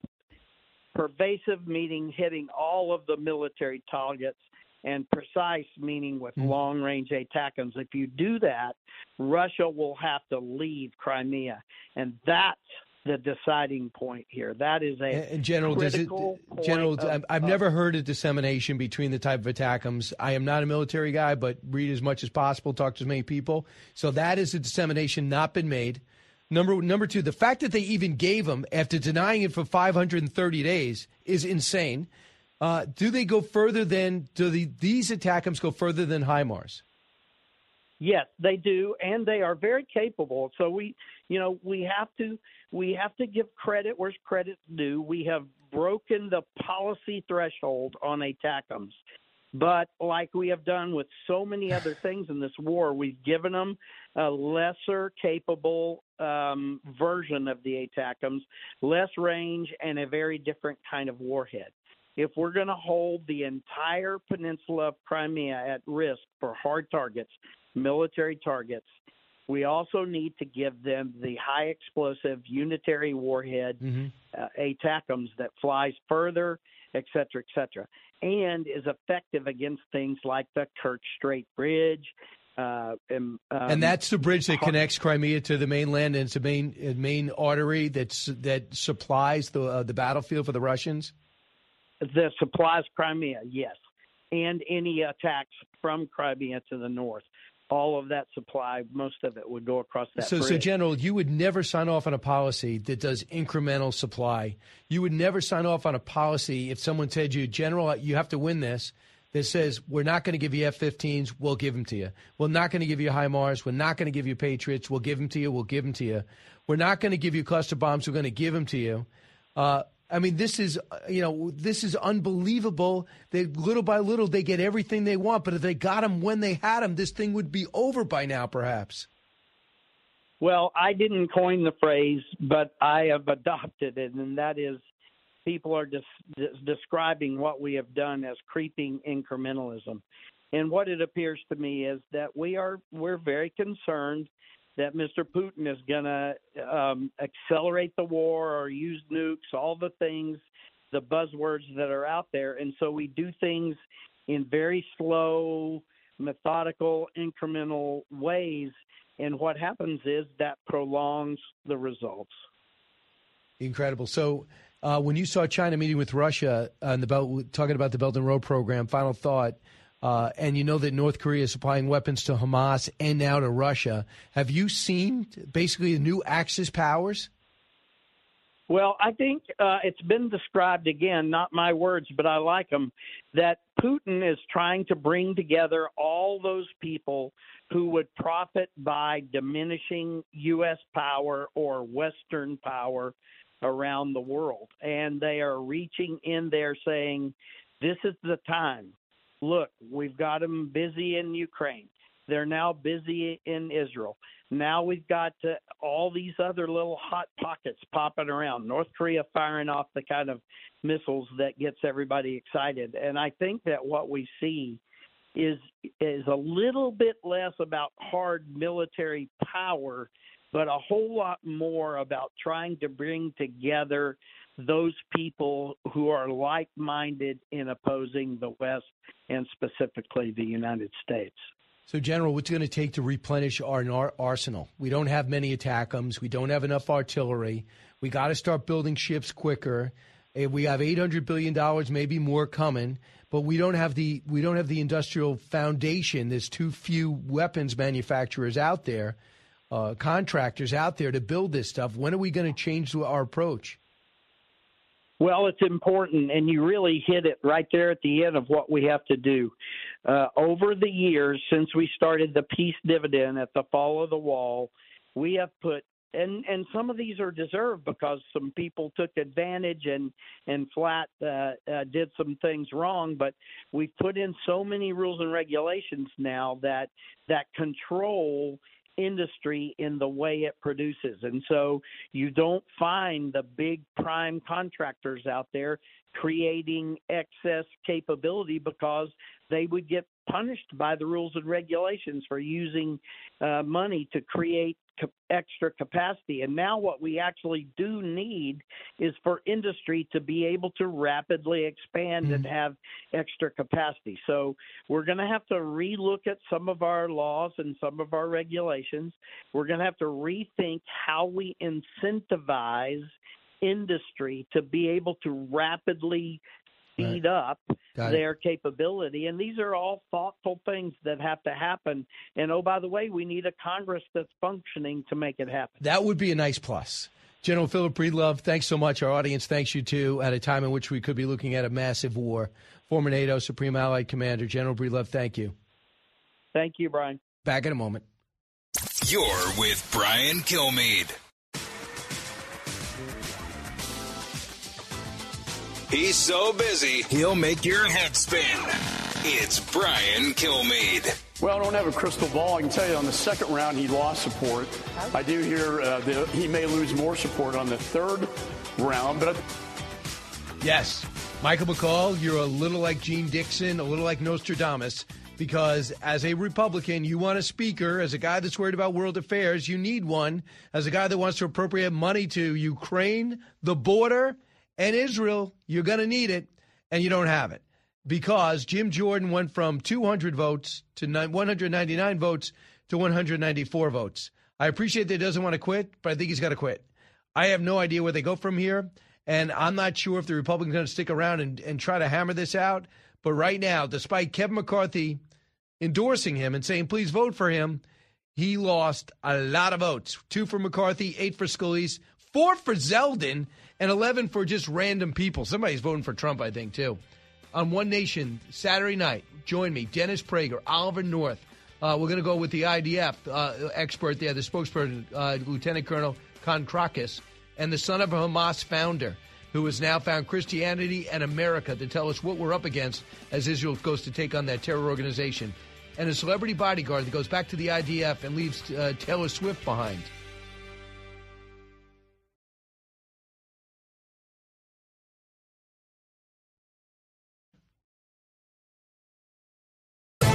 Pervasive meaning hitting all of the military targets and precise meaning with Mm. long range ATACMS. If you do that, Russia will have to leave Crimea. And that's the deciding point here. That is a And General, does it, critical point General, of- I've- of- never heard a dissemination between the type of ATACMS. I am not a military guy, but read as much as possible, talk to as many people. So that is a dissemination not been made. Number number two, the fact that they even gave them after denying it for 530 days is insane. Uh, do they go further than do the, these ATACMS go further than HIMARS? Yes, they do, and they are very capable. So we, you know, we have to we have to give credit where's credit's due. We have broken the policy threshold on ATACMs, but like we have done with so many other things in this war, we've given them a lesser capable um, version of the ATACMs, less range, and a very different kind of warhead. If we're going to hold the entire peninsula of Crimea at risk for hard targets, military targets, we also need to give them the high explosive unitary warhead uh, ATACMs that flies further, et cetera, et cetera, and is effective against things like the Kerch Strait Bridge. Uh, and, um, and that's the bridge that connects Crimea to the mainland, and it's a main main artery that's that supplies the uh, the battlefield for the Russians. the supplies Crimea, yes, and any attacks from Crimea to the north. All of that supply, most of it would go across that So, bridge. so General, you would never sign off on a policy that does incremental supply. You would never sign off on a policy if someone said to you, General, you have to win this. That says we're not going to give you F-15s, we'll give them to you. We're not going to give you HIMARS, we're not going to give you Patriots, we'll give them to you, we'll give them to you. We're not going to give you cluster bombs, we're going to give them to you. Uh, I mean, this is uh, you know this is unbelievable. They little by little they get everything they want, but if they got them when they had them, this thing would be over by now, perhaps. Well, I didn't coin the phrase, but I have adopted it, and that is people are des- des- describing what we have done as creeping incrementalism. And what it appears to me is that we are we're very concerned that Mr. Putin is going to um, accelerate the war or use nukes, all the things, the buzzwords that are out there, and so we do things in very slow, methodical, incremental ways. And what happens is that prolongs the results. Incredible. So, uh, when you saw China meeting with Russia on the belt, talking about the Belt and Road program, final thought, uh, and you know that North Korea is supplying weapons to Hamas and now to Russia. Have you seen basically the new Axis powers? Well, I think uh, it's been described again, not my words, but I like them, that Putin is trying to bring together all those people who would profit by diminishing U.S. power or Western power around the world. And they are reaching in there saying, this is the time. Look, we've got them busy in Ukraine. They're now busy in Israel. Now we've got uh, all these other little hot pockets popping around. North Korea firing off the kind of missiles that gets everybody excited. And I think that what we see is is a little bit less about hard military power, but a whole lot more about trying to bring together those people who are like minded in opposing the West and specifically the United States. So, General, what's going to take to replenish our arsenal? We don't have many ATACMS. We don't have enough artillery. We got to start building ships quicker. Eh, We have eight hundred billion dollars, maybe more coming, but we don't have the we don't have the industrial foundation. There's too few weapons manufacturers out there, uh, contractors out there to build this stuff. When are we going to change our approach? Well, it's important, and you really hit it right there at the end of what we have to do. Uh, over the years, since we started the peace dividend at the fall of the wall, we have put and and some of these are deserved because some people took advantage and and flat uh, uh, did some things wrong. But we've put in so many rules and regulations now that that control industry in the way it produces. And so you don't find the big prime contractors out there creating excess capability because they would get punished by the rules and regulations for using uh, money to create extra capacity. And now, what we actually do need is for industry to be able to rapidly expand mm-hmm. and have extra capacity. So, we're going to have to relook at some of our laws and some of our regulations. We're going to have to rethink how we incentivize industry to be able to rapidly speed right. up Got their it. capability. And these are all thoughtful things that have to happen. And oh, by the way, we need a Congress that's functioning to make it happen. That would be a nice plus. General Philip Breedlove, thanks so much. Our audience thanks you too at a time in which we could be looking at a massive war. Former NATO Supreme Allied Commander, General Breedlove, thank you. Thank you, Brian. Back in a moment. You're with Brian Kilmeade. He's so busy, he'll make your head spin. It's Brian Kilmeade. Well, I don't have a crystal ball. I can tell you on the second round, he lost support. I do hear uh, the, he may lose more support on the third round, but. I... Yes. Michael McCaul, you're a little like Jeane Dixon, a little like Nostradamus, because as a Republican, you want a speaker. As a guy that's worried about world affairs, you need one. As a guy that wants to appropriate money to Ukraine, the border, and Israel, you're going to need it, and you don't have it because Jim Jordan went from 200 votes to 199 votes to 194 votes. I appreciate that he doesn't want to quit, but I think he's got to quit. I have no idea where they go from here, and I'm not sure if the Republicans are going to stick around and, and try to hammer this out. But right now, despite Kevin McCarthy endorsing him and saying, please vote for him, he lost a lot of votes. Two for McCarthy, eight for Scalise, four for Zeldin, and 11 for just random people. Somebody's voting for Trump, I think, too. On One Nation, Saturday night, join me, Dennis Prager, Oliver North. Uh, we're going to go with the IDF uh, expert there, the spokesperson, uh, Lieutenant Colonel Conricus, and the son of a Hamas founder who has now found Christianity and America to tell us what we're up against as Israel goes to take on that terror organization. And a celebrity bodyguard that goes back to the IDF and leaves uh, Taylor Swift behind.